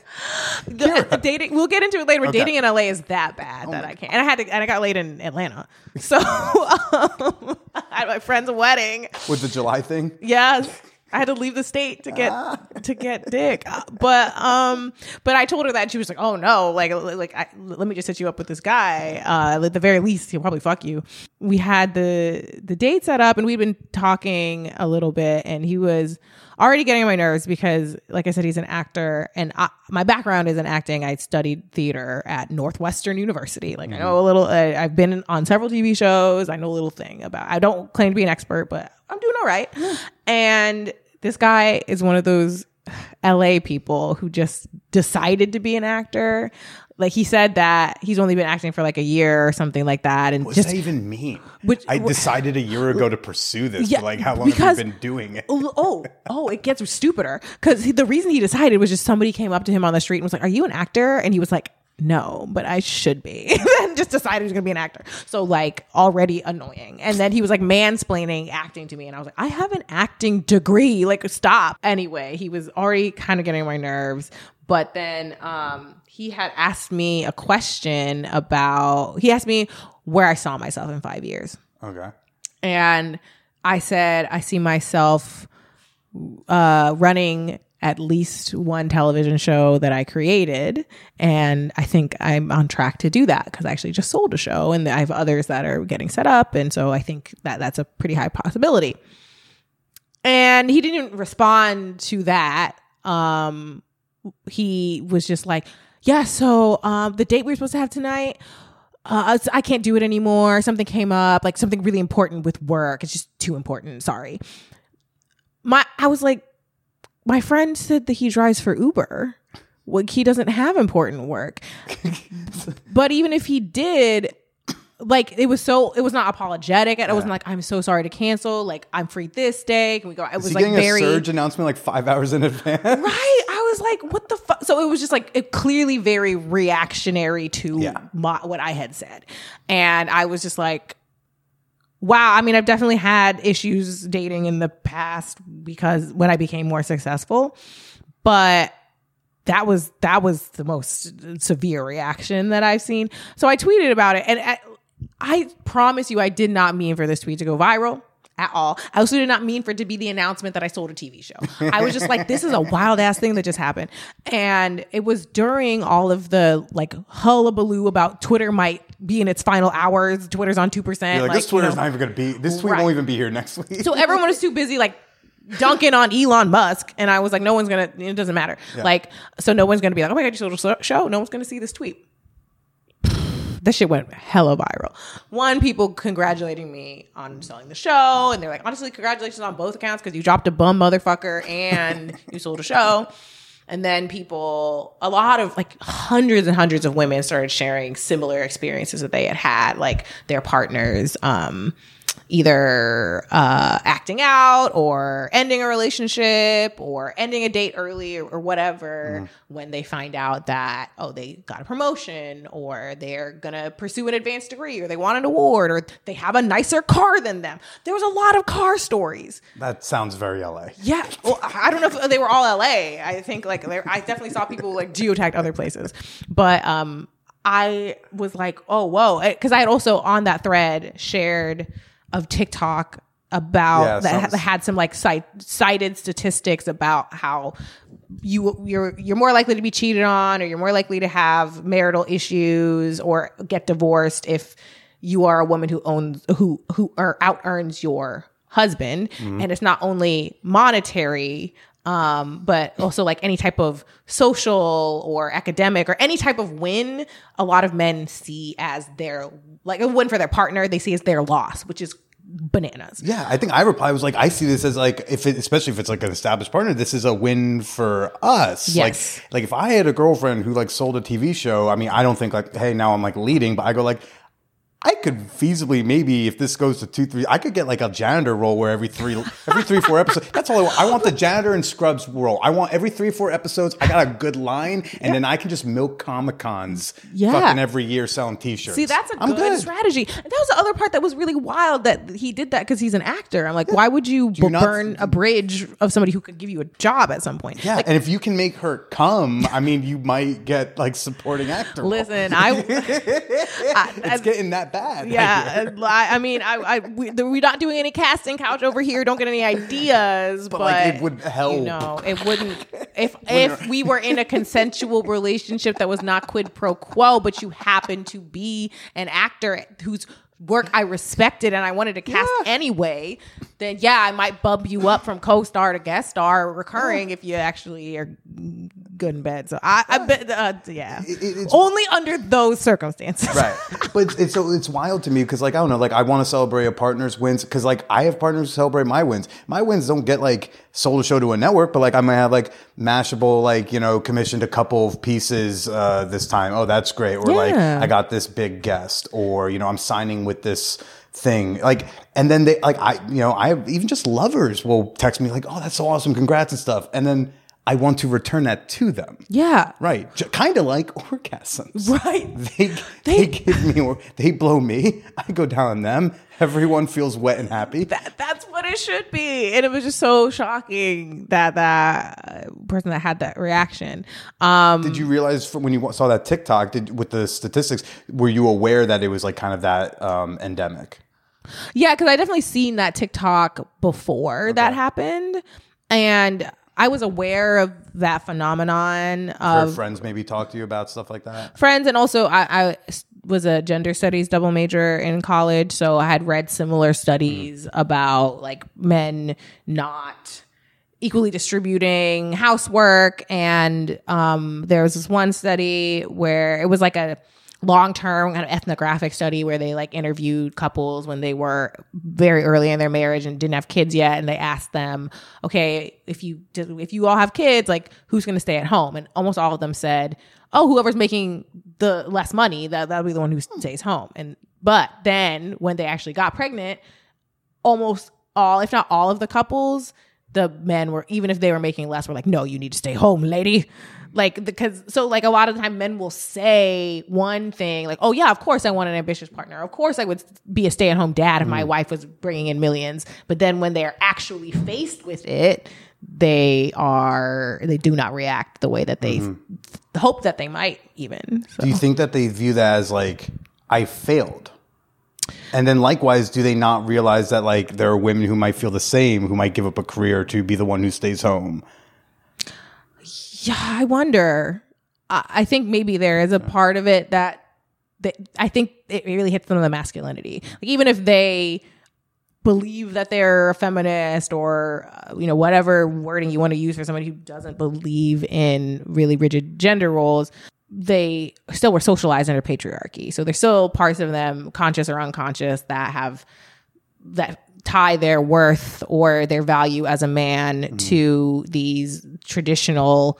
The- the dating, we'll get into it later. Okay. dating in LA is that bad that I can't. And I had to, and I got laid in Atlanta, so um, I had my friend's wedding. With the July thing. Yes. I had to leave the state to get to get dick, Uh, but um, but I told her that she was like, "Oh no, like like I, let me just set you up with this guy. Uh, at the very least, he'll probably fuck you." We had the the date set up, and we'd been talking a little bit, and he was already getting on my nerves because, like I said, he's an actor, and I, my background is in acting. I studied theater at Northwestern University. Like I know a little. Uh, I've been on several TV shows. I know a little thing about. I don't claim to be an expert, but I'm doing all right. And this guy is one of those LA people who just decided to be an actor. Like he said that he's only been acting for like a year or something like that, and What just does that even mean? Which- I decided a year ago to pursue this. Yeah, like, how long because- have you been doing it? oh oh, oh it gets stupider because the reason he decided was just somebody came up to him on the street and was like, "Are you an actor?" And he was like. No, but I should be. and just decided he's gonna be an actor. So like already annoying. And then he was like mansplaining acting to me, and I was like, I have an acting degree. Like stop. Anyway, he was already kind of getting on my nerves. But then um, he had asked me a question about. He asked me where I saw myself in five years. Okay. and I said I see myself uh, running at least one television show that I created, and I think I'm on track to do that because I actually just sold a show, and I have others that are getting set up, and so I think that that's a pretty high possibility. And he didn't respond to that. Um, he was just like, "Yeah, so um, the date we were supposed to have tonight." uh, I can't do it anymore. Something came up, like something really important with work. It's just too important. Sorry. My, I was like, my friend said that he drives for Uber. Like he doesn't have important work. but even if he did, like it was so, it was not apologetic. And I wasn't like, I'm so sorry to cancel. Like I'm free this day. Can we go? It was like getting very a surge announcement like five hours in advance? right i was like what the fuck so it was just like it clearly very reactionary to Yeah. my, what i had said and i was just like wow i mean i've definitely had issues dating in the past because when i became more successful but that was that was the most severe reaction that i've seen. So i tweeted about it and I, I promise you i did not mean for this tweet to go viral at all. I also did not mean for it to be the announcement that I sold a TV show. I was just like, this is a wild ass thing that just happened. And it was during all of the like hullabaloo about Twitter might be in its final hours. Twitter's on 2%. You're like, this you Twitter's know. not even going to be, this tweet Right. won't even be here next week. So everyone was too busy like dunking on Elon Musk, and I was like, no one's gonna. It doesn't matter. Like, so no one's gonna be like, oh my god, you sold a show. No one's gonna see this tweet. This shit went hella viral. One, people congratulating me on selling the show, and they're like, honestly, congratulations on both accounts because you dropped a bum motherfucker and you sold a show. And then people, a lot of like hundreds and hundreds of women started sharing similar experiences that they had had, like their partners, um, either uh, acting out or ending a relationship or ending a date early or, or whatever when they find out that oh they got a promotion or they're gonna pursue an advanced degree or they want an award or they have a nicer car than them there was a lot of car stories that sounds very LA. yeah. Well, I don't know if they were all LA. I think like I definitely saw people like geotagged other places, but um, I was like, oh whoa, because I had also on that thread shared of TikTok about Yeah, that sounds- had some like cite, cited statistics about how you you're you're more likely to be cheated on or you're more likely to have marital issues or get divorced if you are a woman who owns who who or out earns your husband. Mm-hmm. And it's not only monetary um but also like any type of social or academic or any type of win a lot of men see as their like a win for their partner they see as their loss which is bananas Yeah, I think I replied was like, I see this as like, if it, especially if it's like an established partner, this is a win for us. Yes. Like, like if I had a girlfriend who like sold a TV show, I mean, I don't think like, hey, now I'm like leading, but I go like, I could feasibly maybe if this goes to two, three, I could get like a janitor role where every three, every three, four episodes. That's all I want. I want the janitor and Scrubs role. I want every three, four episodes. I got a good line, and then I can just milk comic cons, Yeah. fucking every year selling T-shirts. See, that's a I'm good, strategy. That was the other part that was really wild that he did that because he's an actor. I'm like, why would you, you not- burn a bridge of somebody who could give you a job at some point? Yeah, Like, and if you can make her come, I mean, you might get like supporting actor. listen, I, I, it's getting that bad. yeah, uh, I, I mean, I, I we, we're not doing any casting couch over here. Don't get any ideas, but, like, it would help. You know, it wouldn't if if we were in a consensual relationship that was not quid pro quo, but you happen to be an actor whose work I respected and I wanted to cast anyway, then yeah, I might bump you up from co-star to guest star or recurring if you actually are good in bed. So I, I bet, uh, yeah, it- it's- only under those circumstances. Right, but it's so it's wild to me because like I don't know, like I want to celebrate a partner's wins because like I have partners who celebrate my wins. My wins don't get like sold a show to a network, but like I might have like Mashable, like you know, commissioned a couple of pieces uh, this time. Oh, that's great. Or like Yeah. I got this big guest, or you know, I'm signing with this thing like and then they like i you know i even just lovers will text me like oh that's so awesome congrats and stuff and then i want to return that to them Yeah. Right, kind of like orgasms. Right. They, they give me or they blow me. I go down on them. Everyone feels wet and happy. that, that's what it should be. And it was just so shocking that that person that had that reaction. Um, Did you realize from when you saw that TikTok did, with the statistics? Were you aware that it was like kind of that um, endemic? Yeah, because I definitely seen that TikTok before that happened, and I was aware of that phenomenon of friends maybe talk to you about stuff like that. friends, and also I, I was a gender studies double major in college, so I had read similar studies about like men not equally distributing housework. And um, there was this one study where it was like a long-term kind of ethnographic study where they like interviewed couples when they were very early in their marriage and didn't have kids yet and they asked them okay if you did, if you all have kids like who's going to stay at home? And almost all of them said oh whoever's making the less money that that'll be the one who hmm. stays home and but then when they actually got pregnant almost all, if not all of the couples, the men were, even if they were making less, were like, no, you need to stay home, lady. Like, because, so like a lot of the time men will say one thing, like, oh yeah, of course I want an ambitious partner. Of course I would be a stay at home dad if my hmm. wife was bringing in millions. But then when they're actually faced with it, they are, they do not react the way that they mm-hmm. hope that they might even. So. Do you think that they view that as like I failed? And then likewise, do they not realize that like there are women who might feel the same, who might give up a career to be the one who stays home? Yeah, I wonder. I, I think maybe there is a part of it that, that I think it really hits them on the masculinity. Like even if they believe that they're a feminist or uh, you know whatever wording you want to use for somebody who doesn't believe in really rigid gender roles they still were socialized under patriarchy so there's still parts of them conscious or unconscious that have that tie their worth or their value as a man to these traditional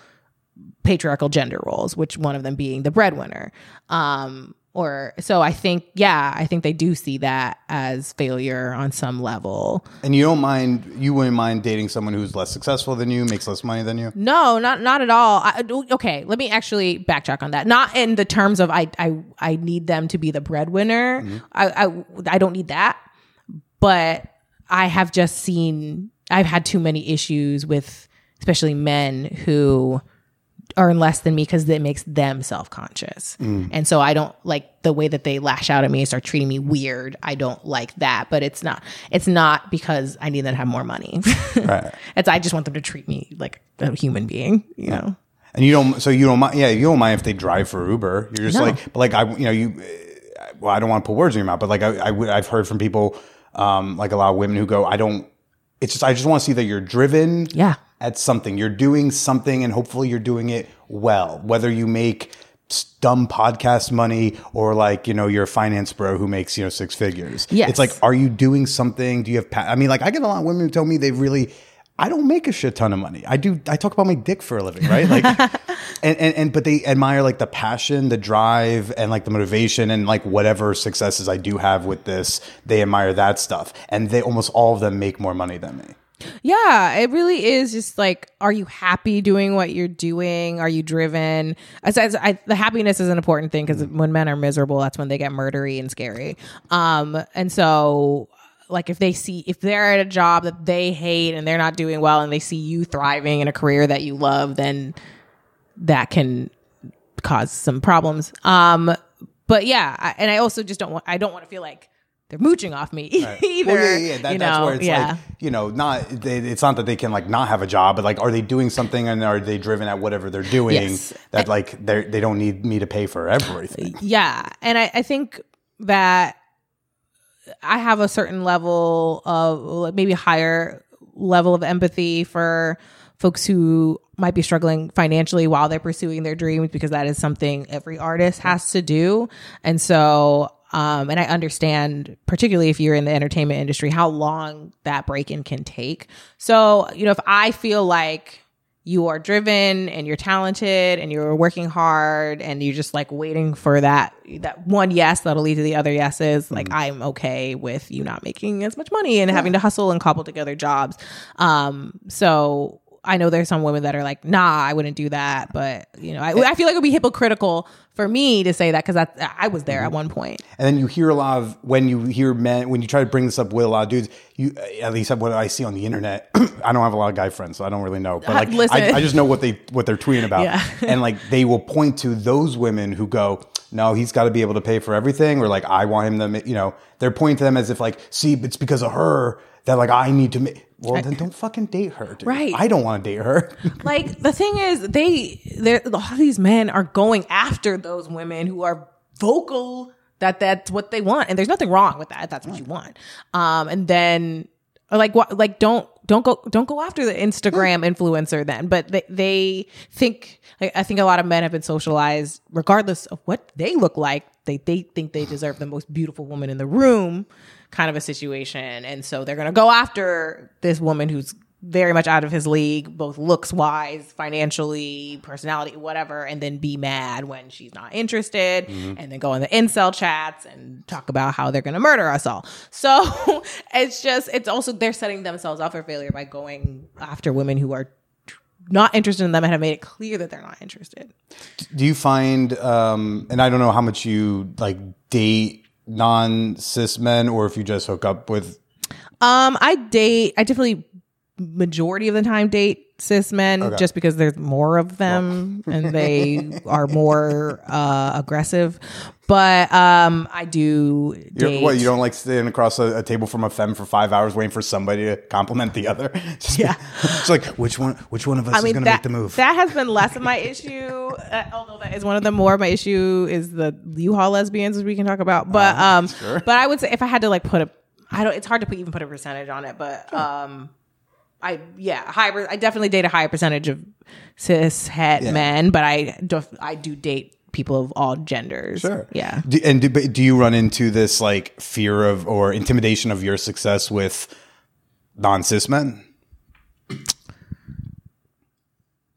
patriarchal gender roles, which one of them being the breadwinner. Um, or so I think, yeah, I think they do see that as failure on some level. And you don't mind, you wouldn't mind dating someone who's less successful than you, makes less money than you. No, not not at all. I, okay, let me actually backtrack on that. Not in the terms of I I I need them to be the breadwinner. Mm-hmm. I, I I don't need that. But I have just seen I've had too many issues with especially men who earn less than me because it makes them self-conscious and so i don't like the way that they lash out at me and start treating me weird i don't like that but it's not it's not because i need them to have more money Right. it's i just want them to treat me like a human being you know And you don't, so you don't mind, yeah, you don't mind if they drive for Uber. You're just No. like, but like, I, you know, you, well, I don't want to put words in your mouth, but like, I, I I've heard from people, um, like a lot of women who go, I don't, it's just, I just want to see that you're driven Yeah. at something. You're doing something and hopefully you're doing it well, whether you make dumb podcast money or like, you know, you're a finance bro who makes, you know, six figures. Yes. It's like, are you doing something? Do you have, pa- I mean, like, I get a lot of women who tell me they've really, I don't make a shit ton of money. I do. I talk about my dick for a living, right? Like, and, and and but they admire like the passion, the drive, and like the motivation, and like whatever successes I do have with this, they admire that stuff, and they almost all of them make more money than me. Yeah, it really is just like, are you happy doing what you're doing? Are you driven? As, as I, the happiness is an important thing because when men are miserable, that's when they get murdery and scary. Um, and so, like, if they see if they're at a job that they hate and they're not doing well, and they see you thriving in a career that you love, then that can cause some problems. Um, but yeah, I, and I also just don't want I don't want to feel like they're mooching off me either. Well, yeah, yeah, that, you that's know? where it's yeah. like, you know, not they, it's not that they can like not have a job, but like, are they doing something and are they driven at whatever they're doing Yes. that like they they don't need me to pay for everything. Yeah. And I, I think that I have a certain level of maybe higher level of empathy for folks who might be struggling financially while they're pursuing their dreams because that is something every artist has to do. And so um, and I understand, particularly if you're in the entertainment industry, how long that break in can take. So, you know, if I feel like you are driven and you're talented and you're working hard and you're just like waiting for that that one yes that'll lead to the other yeses like i'm okay with you not making as much money and having to hustle and cobble together jobs. Um so i know there's some women that are like nah i wouldn't do that but you know i, I feel like it would be hypocritical for me to say that because I, I was there at mm-hmm. one point. And then you hear a lot of when you hear men when you try to bring this up with a lot of dudes. You at least what I see on the internet. I don't have a lot of guy friends, so I don't really know. But like, I, I just know what they what they're tweeting about, Yeah. and like they will point to those women who go, no, he's got to be able to pay for everything, or like I want him to, you know, they're pointing to them as if like, see, it's because of her that like I need to make. Well, then don't fucking date her, dude. Right. I don't want to date her. like the thing is they a lot of these men are going after those women who are vocal that that's what they want and there's nothing wrong with that if that's what you want um and then like what like don't don't go don't go after the instagram influencer then but they, they think like, i think a lot of men have been socialized regardless of what they look like they they think they deserve the most beautiful woman in the room kind of a situation and so they're going to go after this woman who's very much out of his league, both looks wise, financially, personality, whatever, and then be mad when she's not interested, and then go in the incel chats and talk about how they're going to murder us all. So it's just, it's also, they're setting themselves up for failure by going after women who are not interested in them and have made it clear that they're not interested. Do you find, um, and I don't know how much you like date non cis men, or if you just hook up with Um, I date, I definitely majority of the time date cis men just because there's more of them and they are more uh aggressive. But um I do date what you don't like sitting across a, a table from a femme for five hours waiting for somebody to compliment the other. Just, Yeah. it's like which one? Which one of us I is mean going to make the move? that has been less of my issue, uh, although that is one of the more of my issue is the U-Haul lesbians, which we can talk about. But Uh, um, but I would say if I had to like put a, I don't. It's hard to put, even put a percentage on it, but um, I yeah, high. I definitely date a higher percentage of cis het Yeah. men, but I do I do date people of all genders. Sure. Yeah. Do, and do, do you run into this like fear of or intimidation of your success with non cis men?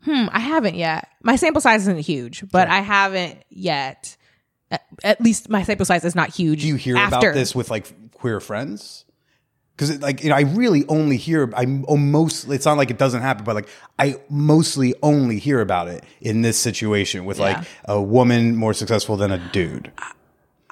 Hmm, I haven't yet. My sample size isn't huge, but I haven't yet. At, at least my sample size is not huge. Do you hear after. about this with like queer friends? Because like you know, I really only hear. I almost. It's not like it doesn't happen, but like I mostly only hear about it in this situation with like a woman more successful than a dude.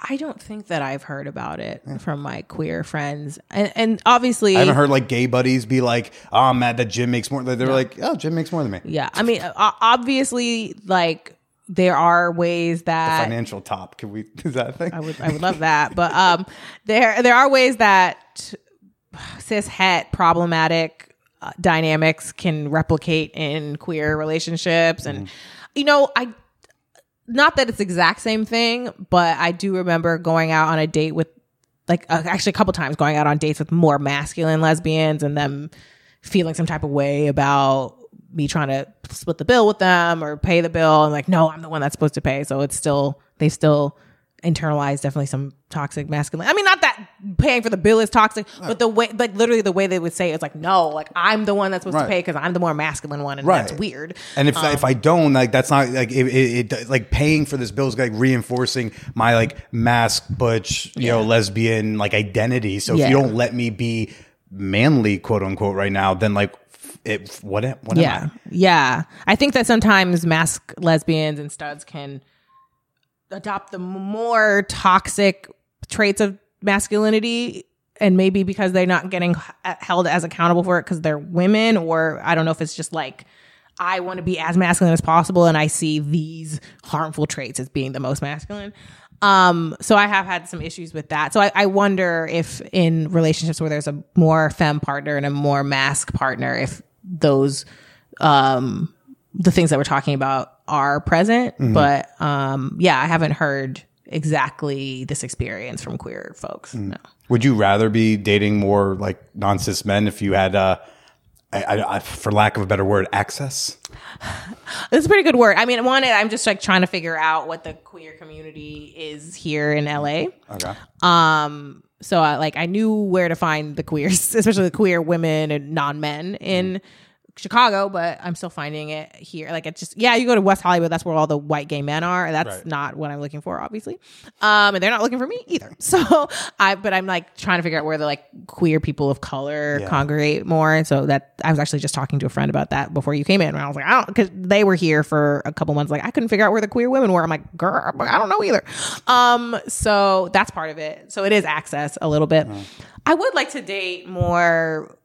I don't think that I've heard about it from my queer friends, and, and obviously, I haven't heard like gay buddies be like, "Oh, I'm mad that Jim makes more." They're like, "Oh, Jim makes more than me." yeah. I mean, obviously, like there are ways that Financial top. Can we? Is that a thing? I would I would love that, but um, there there are ways that cis het problematic uh, dynamics can replicate in queer relationships, and you know I. Not that it's the exact same thing, but I do remember going out on a date with, like, uh, actually a couple times going out on dates with more masculine lesbians and them feeling some type of way about me trying to split the bill with them or pay the bill. And like no i'm the one that's supposed to pay. So it's still they still internalize definitely some toxic masculine. I mean not that paying for the bill is toxic but the way like literally the way they would say it is like no like i'm the one that's supposed Right. to pay because i'm the more masculine one and Right. that's weird. And if if um, I don't like, that's not like it, it, it like paying for this bill is like reinforcing my like masc butch you know lesbian like identity. So if you don't let me be manly quote unquote right now, then like it what am- what yeah am yeah. I think that sometimes masc lesbians and studs can adopt the more toxic traits of masculinity and maybe because they're not getting held as accountable for it because they're women or i don't know if it's just like i want to be as masculine as possible and i see these harmful traits as being the most masculine. Um so i have had some issues with that. So i, I wonder if in relationships where there's a more femme partner and a more masc partner if those um the things that we're talking about are present. But um yeah i haven't heard exactly this experience from queer folks. No. Would you rather be dating more like non cis men if you had uh, I, I, I, for lack of a better word, access? it's a pretty good word. I mean one i'm just like trying to figure out what the queer community is here in la Okay. um so I, like i knew where to find the queers especially the queer women and non-men in chicago but i'm still finding it here. Like it's just yeah you go to west hollywood that's where all the white gay men are. And that's Right. not what i'm looking for obviously. Um and they're not looking for me either. So i but i'm like trying to figure out where the like queer people of color Yeah. congregate more. And so that i was actually just talking to a friend about that before you came in and i was like i don't because they were here for a couple months. Like i couldn't figure out where the queer women were. I'm like girl i don't know either. Um so that's part of it. So it is access a little bit. I would like to date more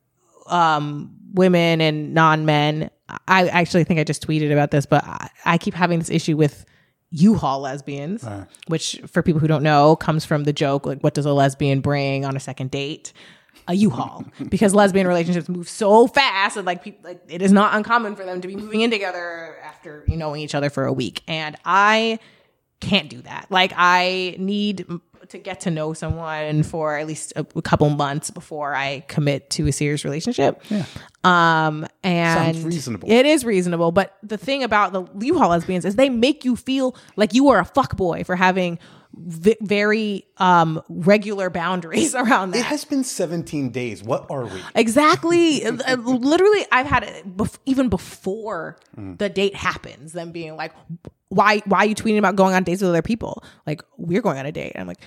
um women and non-men. I actually think i just tweeted about this but i, I keep having this issue with U-Haul lesbians, which for people who don't know comes from the joke like what does a lesbian bring on a second date? A U-Haul. Because lesbian relationships move so fast and like people like it is not uncommon for them to be moving in together after you knowing each other for a week. And I can't do that. Like I need to get to know someone for at least a, a couple months before I commit to a serious relationship. Um, and Sounds reasonable. It is reasonable, but the thing about the U-Haul lesbians is they make you feel like you are a fuck boy for having v- very um regular boundaries around that. It has been 17 days. What are we? Exactly. Uh, uh, Literally, I've had it bef- even before the date happens. Them being like, "Why? Why are you tweeting about going on dates with other people? Like, we're going on a date." I'm like,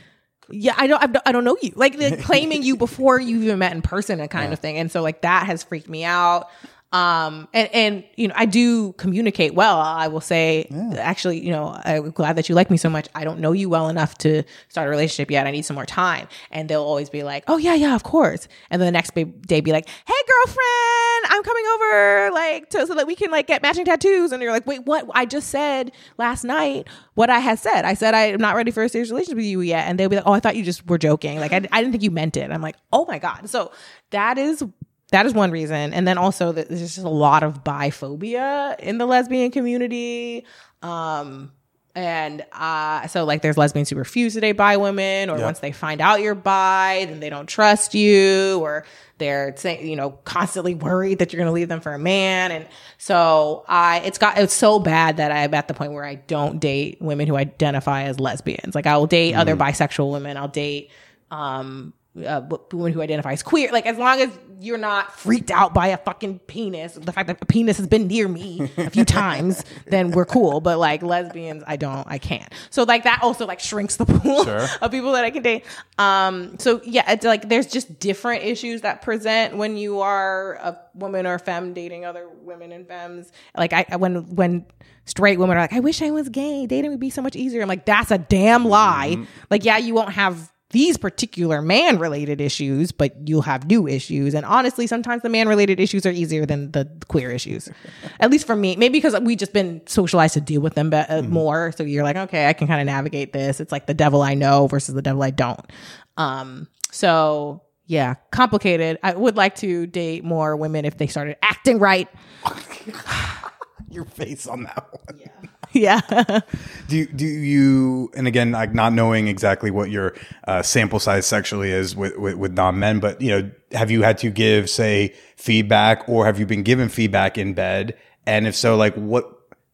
"Yeah, I don't. I don't, I don't know you." Like claiming you before you even met in person, and kind of thing. And so, like that has freaked me out. Um, and and you know, I do communicate well. I will say, actually, you know, I'm glad that you like me so much. I don't know you well enough to start a relationship yet. I need some more time. And they'll always be like, "Oh yeah, yeah, of course." And then the next day, be like, "Hey, girlfriend, I'm coming over, like, to, so that we can like get matching tattoos." And you're like, "Wait, what? I just said last night what I had said. I said I'm not ready for a serious relationship with you yet." And they'll be like, "Oh, I thought you just were joking. Like, I, I didn't think you meant it." I'm like, "Oh my god." So that is that is one reason. And then also that there's just a lot of biphobia in the lesbian community. Um and uh so like there's lesbians who refuse to date bi women or Yeah. once they find out you're bi then they don't trust you or they're saying you know constantly worried that you're going to leave them for a man. And so i it's got it's so bad that i'm at the point where i don't date women who identify as lesbians. Like i will date other bisexual women. I'll date um uh, w- women who identify as queer. Like as long as you're not freaked out by a fucking penis, the fact that a penis has been near me a few times, then we're cool. But like lesbians, I don't, I can't. So like that also like shrinks the pool Sure. of people that I can date. Um, so yeah, it's like there's just different issues that present when you are a woman or femme dating other women and femmes. Like I when when straight women are like, I wish I was gay, dating would be so much easier. I'm like, that's a damn lie. Like yeah, you won't have these particular man related issues, but you'll have new issues. And honestly, sometimes the man related issues are easier than the queer issues. At least for me, maybe because we've just been socialized to deal with them be- uh, more. So you're like, okay, I can kind of navigate this. It's like the devil I know versus the devil I don't. Um, so yeah, complicated. I would like to date more women if they started acting right. Your face on that one. yeah. Do do you and again like not knowing exactly what your uh, sample size sexually is with, with with non men, but you know, have you had to give say feedback or have you been given feedback in bed? And if so, like what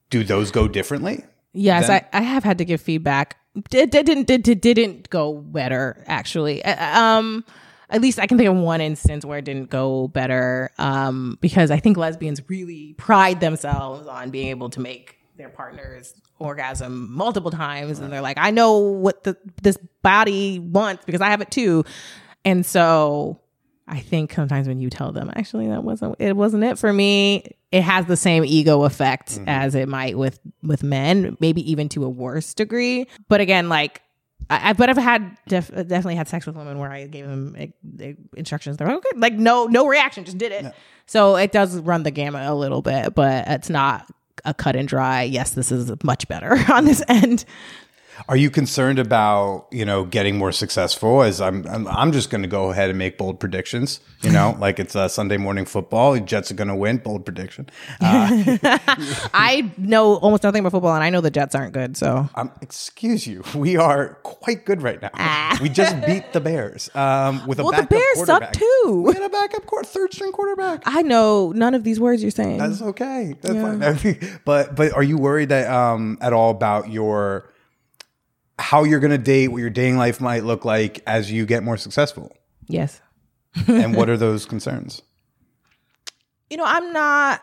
do those go differently? Yes, Then- I, I have had to give feedback. It didn't did, did, didn't go better actually. Um, at least I can think of one instance where it didn't go better. Um, because I think lesbians really pride themselves on being able to make their partners orgasm multiple times, and they're like, I know what the this body wants because I have it too, and so. I think sometimes when you tell them, actually, that wasn't it wasn't it for me. It has the same ego effect as it might with with men, maybe even to a worse degree. But again, like, I, I but I've had def, definitely had sex with women where I gave them eh, instructions. They're like, okay, like no no reaction, just did it. So it does run the gamut a little bit, but it's not a cut and dry. Yes, this is much better on this end. Are you concerned about you know getting more successful? As I'm, I'm, I'm just going to go ahead and make bold predictions. You know, like it's uh, Sunday morning football. The Jets are going to win. Bold prediction. I know almost nothing about football, and I know the Jets aren't good. So Um, excuse you. We are quite good right now. We just beat the Bears um, with a Ah. Well, the Bears suck too. We had a backup court, third string quarterback. I know none of these words you're saying. That's okay. That's fine. but but are you worried that um at all about your how you're going to date, what your dating life might look like as you get more successful? yes. and what are those concerns? you know, I'm not.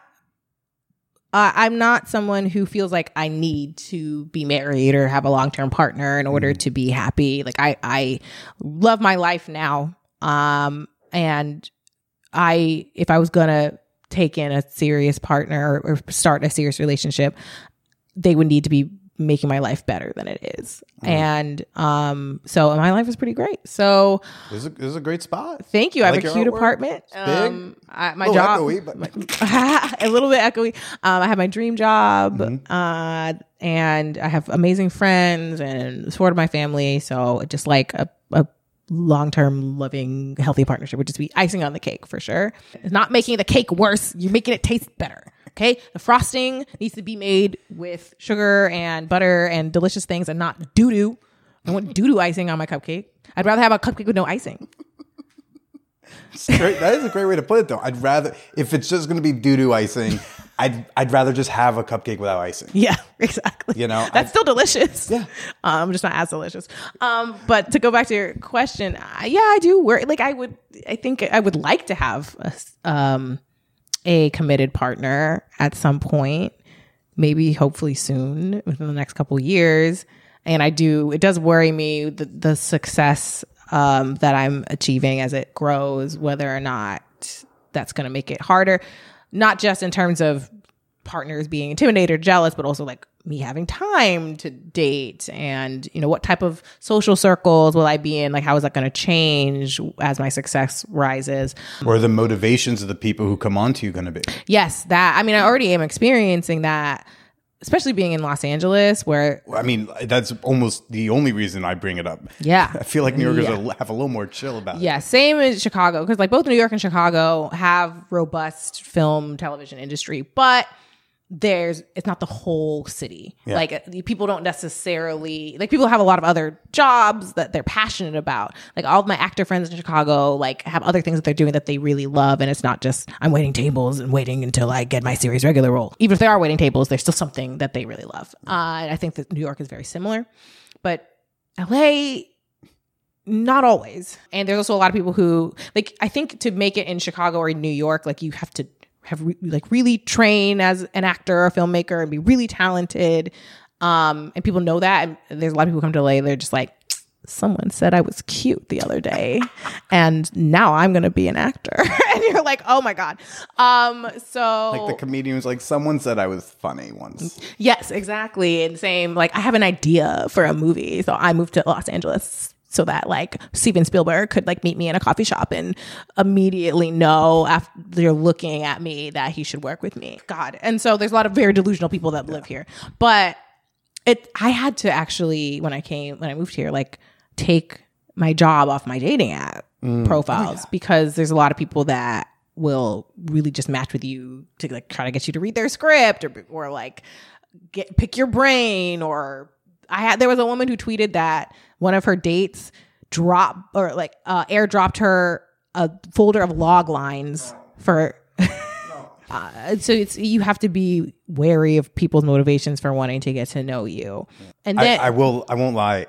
Uh, I'm not someone who feels like I need to be married or have a long term partner in order to be happy. Like I, I love my life now. Um, and I, if I was gonna take in a serious partner or, or start a serious relationship, they would need to be making my life better than it is. Mm. And um so my life is pretty great. So This is a, this is a great spot. thank you. I, I like have a cute apartment. It's big. Um I, my A little job echoey, but- a little bit echoey. Um I have my dream job. Mm-hmm. Uh and I have amazing friends and support of my family. So just like a, a long-term loving healthy partnership would just be icing on the cake for sure it's not making the cake worse you're making it taste better okay the frosting needs to be made with sugar and butter and delicious things and not doo-doo i want doo-doo icing on my cupcake i'd rather have a cupcake with no icing. That is a great way to put it, though. I'd rather if it's just going to be doo doo icing, I'd I'd rather just have a cupcake without icing. yeah exactly You know, that's I- still delicious Yeah. um just not as delicious um but to go back to your question I, yeah i do worry. like i would i think i would like to have a um a committed partner at some point maybe hopefully soon within the next couple years. And i do it does worry me the, the success um that i'm achieving as it grows whether or not that's going to make it harder. Not just in terms of partners being intimidated or jealous, but also like me having time to date and, you know, what type of social circles will I be in? Like, how is that going to change as my success rises? Or the motivations of the people who come onto you going to be. Yes, that, I mean, I already am experiencing that, especially being in Los Angeles where, I mean, that's almost the only reason I bring it up. yeah. I feel like New Yorkers Yeah. have a little more chill about it. Yeah, same as Chicago because like both New York and Chicago have robust film television industry, but there's it's not the whole city. Yeah. Like uh, people don't necessarily like people have a lot of other jobs that they're passionate about. Like all of my actor friends in Chicago like have other things that they're doing that they really love and it's not just I'm waiting tables and waiting until I get my series regular role. Even if they are waiting tables, there's still something that they really love. Uh, and I think that New York is very similar. But LA not always. And there's also a lot of people who like I think to make it in Chicago or in New York, like you have to have re- like really train as an actor or filmmaker and be really talented. Um, and people know that. And there's a lot of people who come to LA. They're just like, someone said I was cute the other day, and now I'm gonna be an actor. and you're like, oh my god. Um, so Like the comedian was like, someone said I was funny once. Yes, exactly. And same, like I have an idea for a movie. So I moved to Los Angeles so that like Steven Spielberg could like meet me in a coffee shop and immediately know after they're looking at me that he should work with me. God. And so there's a lot of very delusional people that live here. But it I had to actually when I came when I moved here, like take my job off my dating app mm. profiles oh, because there's a lot of people that will really just match with you to like try to get you to read their script or or like get pick your brain or I had there was a woman who tweeted that one of her dates drop or like uh airdropped her a folder of log lines for uh, so it's you have to be wary of people's motivations for wanting to get to know you. And I, then I will. I won't lie.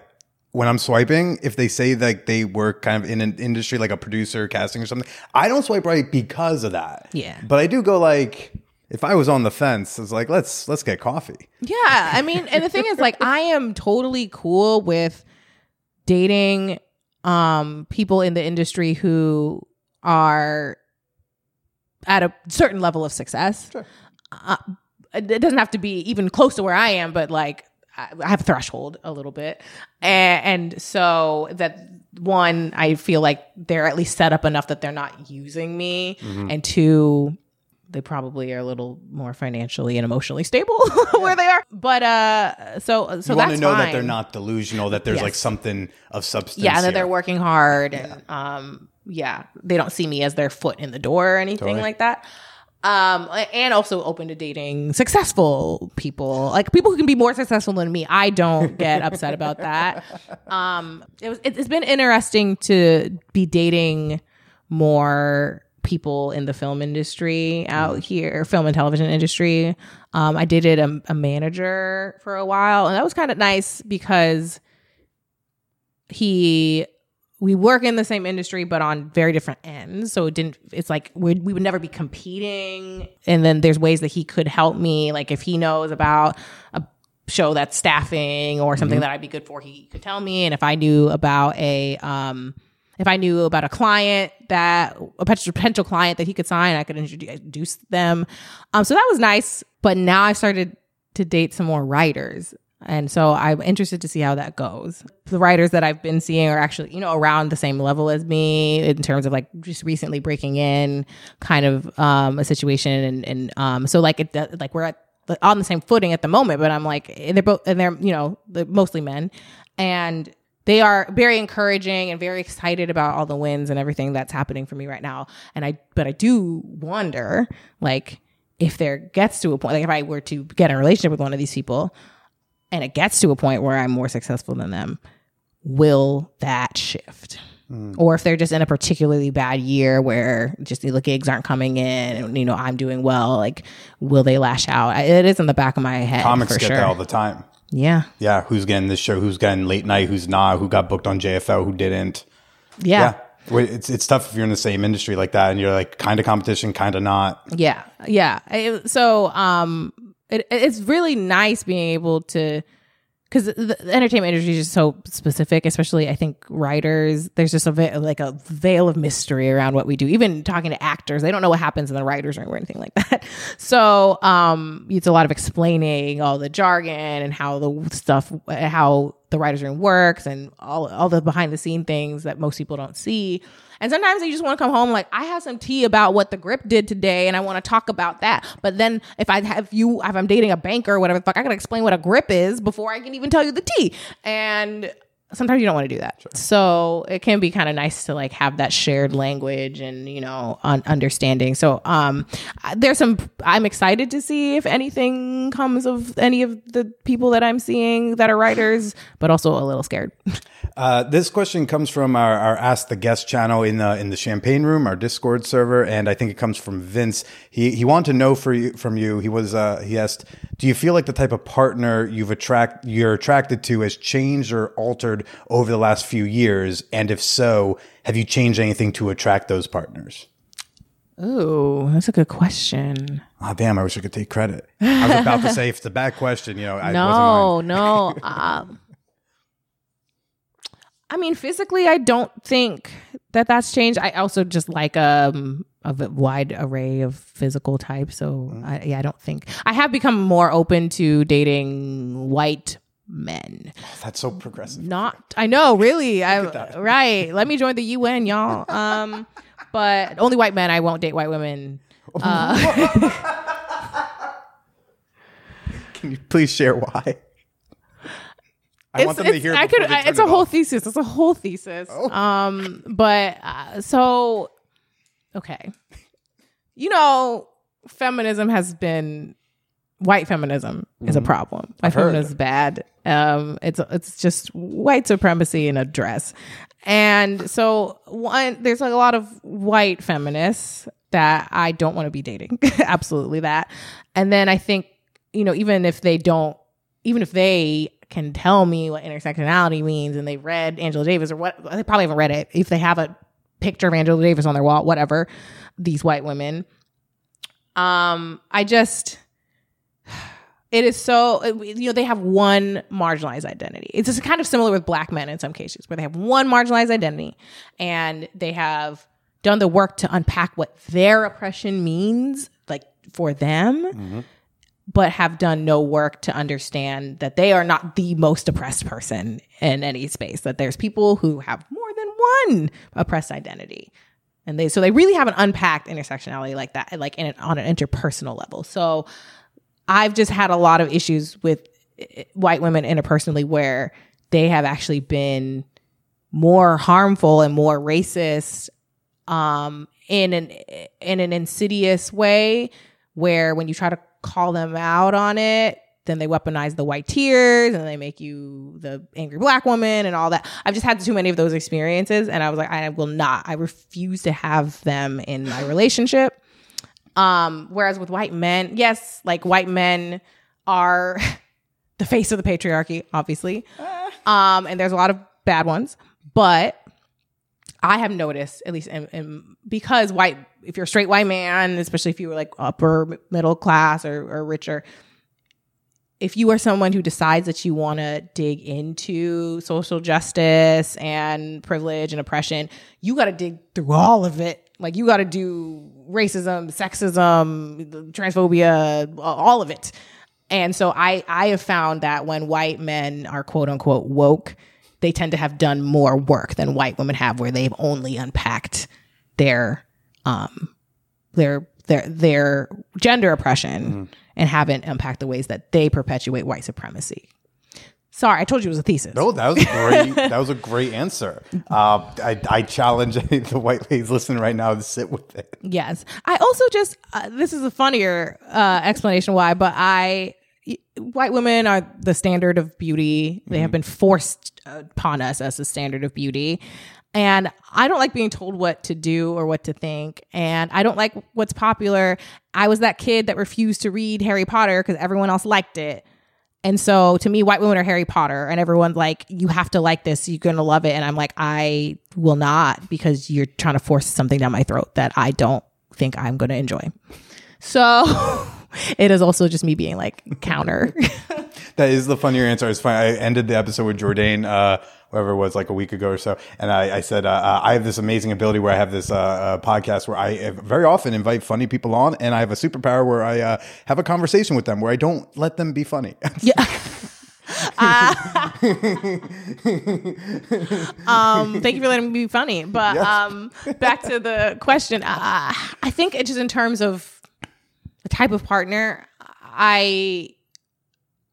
When I'm swiping, if they say like they work kind of in an industry like a producer, casting or something, I don't swipe right because of that. Yeah. But I do go like, if I was on the fence, it's like let's let's get coffee. Yeah, I mean, and the thing is, like, I am totally cool with dating um people in the industry who are at a certain level of success. Uh, it doesn't have to be even close to where I am, but like I have a threshold a little bit, and, and so that one, I feel like they're at least set up enough that they're not using me, and two, they probably are a little more financially and emotionally stable where they are. But uh, so so you want that's to know that they're not delusional, that there's Yes. like something of substance. Yeah, that here. they're working hard, and um, yeah, they don't see me as their foot in the door or anything Totally. like that. Um, and also open to dating successful people, like people who can be more successful than me. I don't get upset about that. Um, it was, it, it's been interesting to be dating more people in the film industry out here, film and television industry. Um, I dated a, a manager for a while, and that was kind of nice because he we work in the same industry but on very different ends. So it didn't it's like we we would never be competing. And then there's ways that he could help me. Like if he knows about a show that's staffing or something that I'd be good for he could tell me. And if I knew about a um if I knew about a client that a potential client that he could sign I could introduce them um so that was nice but now I started to date some more writers And so I'm interested to see how that goes. The writers that I've been seeing are actually, you know, around the same level as me in terms of like just recently breaking in kind of um, a situation. And, and um, so like, it, like we're at, on the same footing at the moment, but I'm like, they're both, and they're, you know, mostly men. And they are very encouraging and very excited about all the wins and everything that's happening for me right now. And I, but I do wonder, like, if there gets to a point, like if I were to get in a relationship with one of these people, and it gets to a point where I'm more successful than them, will that shift? Hmm. Or if they're just in a particularly bad year where just the gigs aren't coming in and you know I'm doing well, like will they lash out? It is in the back of my head Comics get sure. that all the time. Yeah, Yeah, who's getting this show? Who's getting late night? Who's not? Who got booked on JFL? Who didn't? yeah, Yeah, it's it's tough if you're in the same industry like that and you're like kind of competition, kind of not. Yeah, yeah. It- so, um, it, it's really nice being able to, because the, entertainment industry is just so specific. Especially, I think writers. There's just a ve- like a veil of mystery around what we do. Even talking to actors, they don't know what happens in the writers' room or anything like that. So, um, it's a lot of explaining all the jargon and how the stuff, how the writers' room works, and all all the behind the scene things that most people don't see. And sometimes you just want to come home like I have some tea about what the grip did today, and I want to talk about that. But then if I have you, if I'm dating a banker or whatever, the fuck, I gotta explain what a grip is before I can even tell you the tea. And sometimes you don't want to do that. So it can be kind of nice to like have that shared language and you know un- understanding. So um, there's some. I'm excited to see if anything comes of any of the people that I'm seeing that are writers, but also a little scared. Uh, this question comes from our, our Ask the Guest channel in the in the Champagne Room, our Discord server, and I think it comes from Vince. He he wanted to know for you, from you. He was uh, he asked, do you feel like the type of partner you've attract you're attracted to has changed or altered over the last few years? And if so, have you changed anything to attract those partners? Oh, that's a good question. Oh damn! I wish I could take credit. I was about to say if it's a bad question, you know, I wasn't no, no. um, I mean, physically, I don't think that that's changed. I also just like um a wide array of physical types. So Mm-hmm. I, yeah, I don't think I have become more open to dating white men. That's so progressive. Not, I know, really. I right. Let me join the UN, y'all. Um, but only white men. I won't date white women. Can you please share why? I want them to hear. I could. it's a it whole off. Oh. thesis. It's a whole thesis. Um, but uh, so okay, you know, feminism has been white feminism is a problem. White Mm-hmm. heard. feminism is bad. Um, it's it's just white supremacy in a dress, and so one there's like a lot of white feminists that I don't want to be dating. Absolutely that, and then I think you know even if they don't even if they can tell me what intersectionality means and they've read Angela Davis or what they probably haven't read it. If they have a picture of Angela Davis on their wall, whatever, these white women. Um, I just it is so uh, you know they have one marginalized identity. It's just kind of similar with black men in some cases where they have one marginalized identity and they have done the work to unpack what their oppression means like for them mm-hmm. but have done no work to understand that they are not the most oppressed person in any space that there's people who have more than one oppressed identity. And they so they really haven't unpacked intersectionality like that like in an, on an interpersonal level. So i've just had a lot of issues with eh, white women interpersonally where they have actually been more harmful and more racist um in an in an insidious way where when you try to call them out on it then they weaponize the white tears and they make you the angry black woman and all that. I've just had too many of those experiences and i was like i will not i refuse to have them in my relationship um whereas with white men yes like white men are the face of the patriarchy obviously um and there's a lot of bad ones but I have noticed, at least, in, in, because white, if you're a straight white man, especially if you were like upper middle class or, or richer, if you are someone who decides that you want to dig into social justice and privilege and oppression, you got to dig through all of it. Like you got to do racism, sexism, transphobia, all of it. And so I I have found that when white men are quote unquote woke, they tend to have done more work than white women have, where they've only unpacked their um their their their gender oppression and haven't unpacked the ways that they perpetuate white supremacy. Sorry, I told you it was a thesis. No, that was great. that was a great answer. Uh, I, I challenge the white ladies listening right now to sit with it. Yes. I also just, uh, this is a funnier uh, explanation why, but I white women are the standard of beauty. They have been forced upon us as the standard of beauty. And I don't like being told what to do or what to think. And I don't like what's popular. I was that kid that refused to read Harry Potter because everyone else liked it. And so to me, white women are Harry Potter, and everyone's like, you have to like this, you're gonna love it. And I'm like, I will not because you're trying to force something down my throat that I don't think I'm gonna enjoy. So it is also just me being like counter. That is the funnier answer. It's fine. I ended the episode with Jourdain, uh, whatever it was, like a week ago or so, and I, I said uh, uh, I have this amazing ability where I have this uh, uh, podcast where I uh, very often invite funny people on, and I have a superpower where I uh, have a conversation with them where I don't let them be funny. yeah. um, thank you for letting me be funny. But um, back to the question. Uh, I think it just in terms of the type of partner, I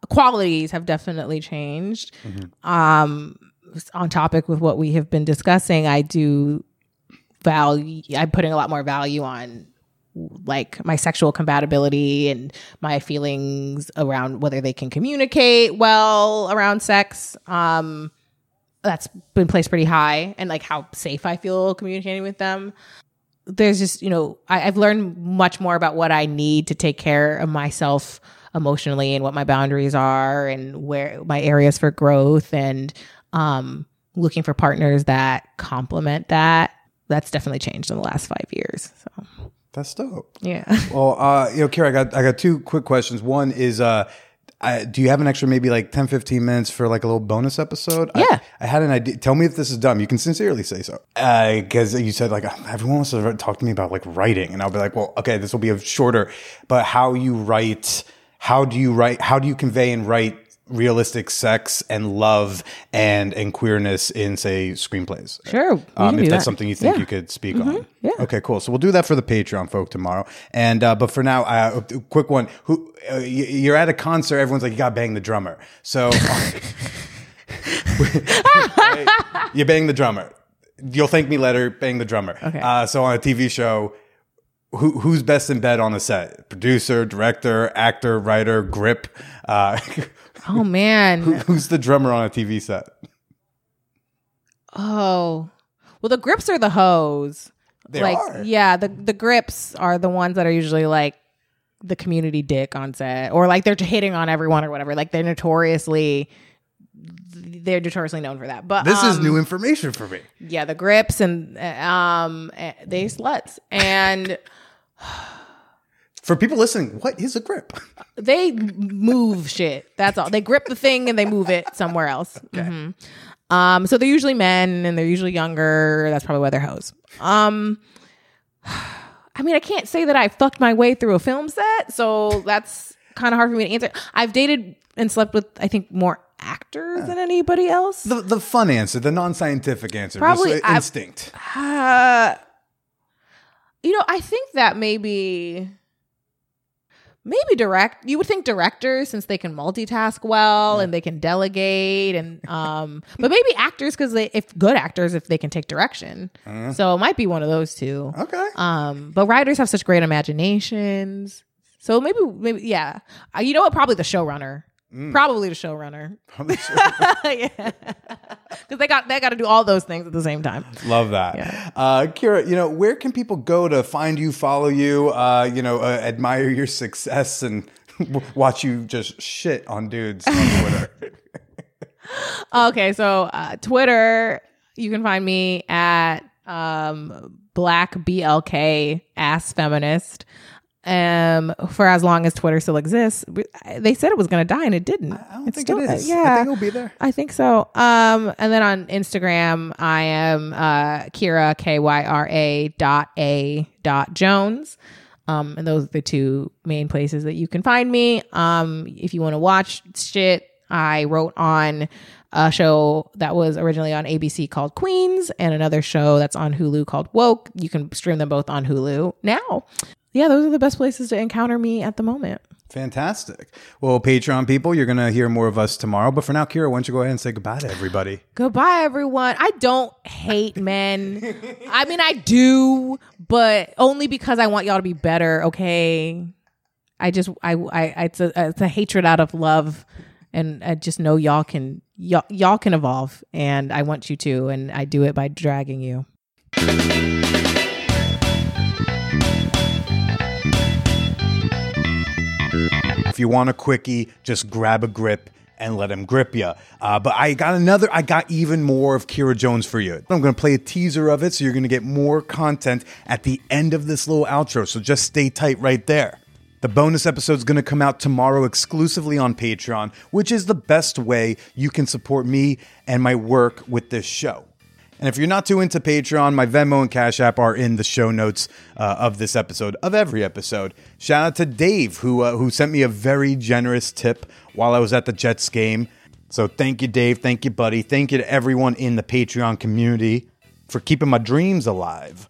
qualities have definitely changed. Um, on topic with what we have been discussing, I do value. I'm putting a lot more value on like my sexual compatibility and my feelings around whether they can communicate well around sex. Um, that's been placed pretty high, and like how safe I feel communicating with them. There's just you know I, I've learned much more about what I need to take care of myself emotionally and what my boundaries are and where my areas for growth and um, looking for partners that complement that. That's definitely changed in the last five years. So That's dope. yeah. Well, uh, you know, Kyra, I got I got two quick questions. One is, uh, I, do you have an extra maybe like 10, 15 minutes for like a little bonus episode? I- Yeah. I, had an idea. Tell me if this is dumb. You can sincerely say so. Because you said like everyone wants to talk to me about like writing, and I'll be like, well, okay, this will be a shorter, but how you write? How do you write? How do you convey and write? Realistic sex and love and and queerness in say screenplays. Sure, um, if that's that. something you think Yeah. you could speak on. Yeah. okay cool. So we'll do that for the patreon folk tomorrow. And uh but for now uh a quick one. Who uh, you're at a concert everyone's like you gotta bang the drummer. So you bang the drummer. You'll thank me later bang the drummer. Okay. uh so on a tv show who, who's best in bed on the set? Producer director actor writer grip uh Oh man. who's the drummer on a tv set Oh. Well, the grips are the hoes. They like, are. yeah, the the grips are the ones that are usually like the community dick on set, or like they're hitting on everyone or whatever. Like they're notoriously, they're notoriously known for that. But this is um, new information for me Yeah, the grips and uh, um, eh, they sluts and for people listening what is a grip they move shit. That's all. They grip the thing and they move it somewhere else. Mhm. Um, so they're usually men and they're usually younger. That's probably why they're hoes. Um, I mean, I can't say that I fucked my way through a film set, so that's kind of hard for me to answer. I've dated and slept with, I think, more actors than anybody else. the, the fun answer the non-scientific answer Probably uh, instinct Uh, you know, I think that maybe maybe direct you would think directors since they can multitask well and they can delegate and um but maybe actors because they if good actors if they can take direction. So it might be one of those two. Okay. Um but writers have such great imaginations. So maybe maybe yeah. Uh, you know what? Probably the showrunner probably the showrunner yeah because they got they got to do all those things at the same time Love that. Yeah. Uh, Kyra, you know, where can people go to find you, follow you, uh, you know, uh, admire your success and watch you just shit on dudes on Twitter? Okay, so uh, Twitter, you can find me at um, Black BLK ass feminist. Um, for as long as Twitter still exists, they said it was going to die and it didn't. I don't It's think still- it is. Yeah, I think it'll be there. I think so. Um, and then on Instagram, I am uh, Kyra K Y R A dot A dot Jones. Um, and those are the two main places that you can find me. Um, if you want to watch shit, I wrote on a show that was originally on ABC called Queens and another show that's on Hulu called Woke. You can stream them both on Hulu now. Yeah, those are the best places to encounter me at the moment. Fantastic. Well, Patreon people, you're going to hear more of us tomorrow. But for now, Kyra, why don't you go ahead and say goodbye to everybody? Goodbye, everyone. I don't hate men. I mean, I do, but only because I want y'all to be better. Okay. I just, I, I, it's a, it's a hatred out of love, and I just know y'all can, y'all, y'all can evolve, and I want you to, and I do it by dragging you. If you want a quickie, just grab a grip and let him grip you. Uh, but I got another, I got even more of Kyra Jones for you. I'm going to play a teaser of it, so you're going to get more content at the end of this little outro. So just stay tight right there. The bonus episode is going to come out tomorrow exclusively on Patreon, which is the best way you can support me and my work with this show. And if you're not too into Patreon, my Venmo and Cash App are in the show notes uh, of this episode, of every episode. Shout out to Dave, who uh, who sent me a very generous tip while I was at the Jets game. So thank you, Dave. Thank you, buddy. Thank you to everyone in the Patreon community for keeping my dreams alive.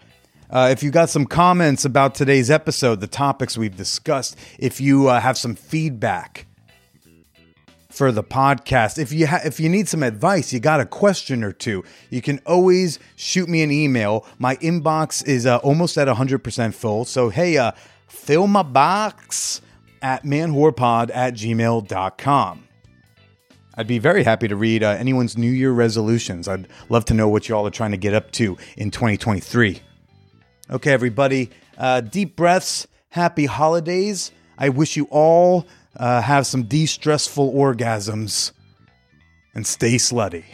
Uh, if you got some comments about today's episode, the topics we've discussed, if you uh, have some feedback for the podcast, if you ha- if you need some advice, you got a question or two, you can always shoot me an email. My inbox is uh, almost at 100% full. So, hey, uh, fill my box at manwhorepod at gmail.com. I'd be very happy to read uh, anyone's New Year resolutions. I'd love to know what y'all are trying to get up to in 2023. Okay, everybody, uh, deep breaths, happy holidays. I wish you all uh, have some de stressful orgasms and stay slutty.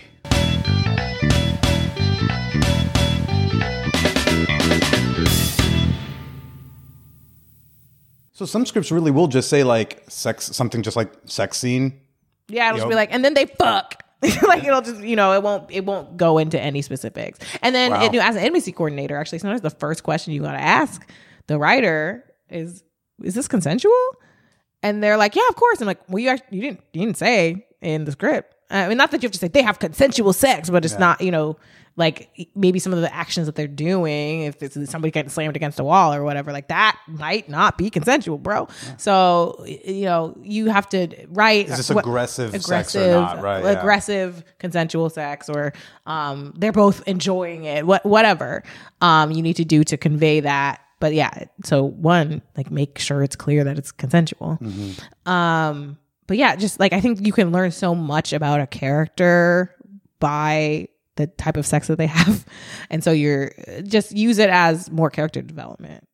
So some scripts really will just say like sex, something just like sex scene. Yeah, it'll just Yo. be like, and then they fuck. like it'll just, you know, it won't, it won't go into any specifics. And then, Wow. it, you know, as an intimacy coordinator, actually, sometimes the first question you got to ask the writer is, "Is this consensual?" And they're like, "Yeah, of course." I'm like, "Well, you actually, you didn't, you didn't say in the script. I mean, not that you have to say they have consensual sex, but it's not, you know." Like maybe some of the actions that they're doing, if it's somebody getting slammed against a wall or whatever, like that might not be consensual, bro. So you know you have to write. Is this what- aggressive sex or not, right, yeah. Aggressive consensual sex, or um, they're both enjoying it. What whatever um, you need to do to convey that. But yeah, so one like make sure it's clear that it's consensual. Mm-hmm. Um, but yeah, just like I think you can learn so much about a character by the type of sex that they have, and so you're just use it as more character development.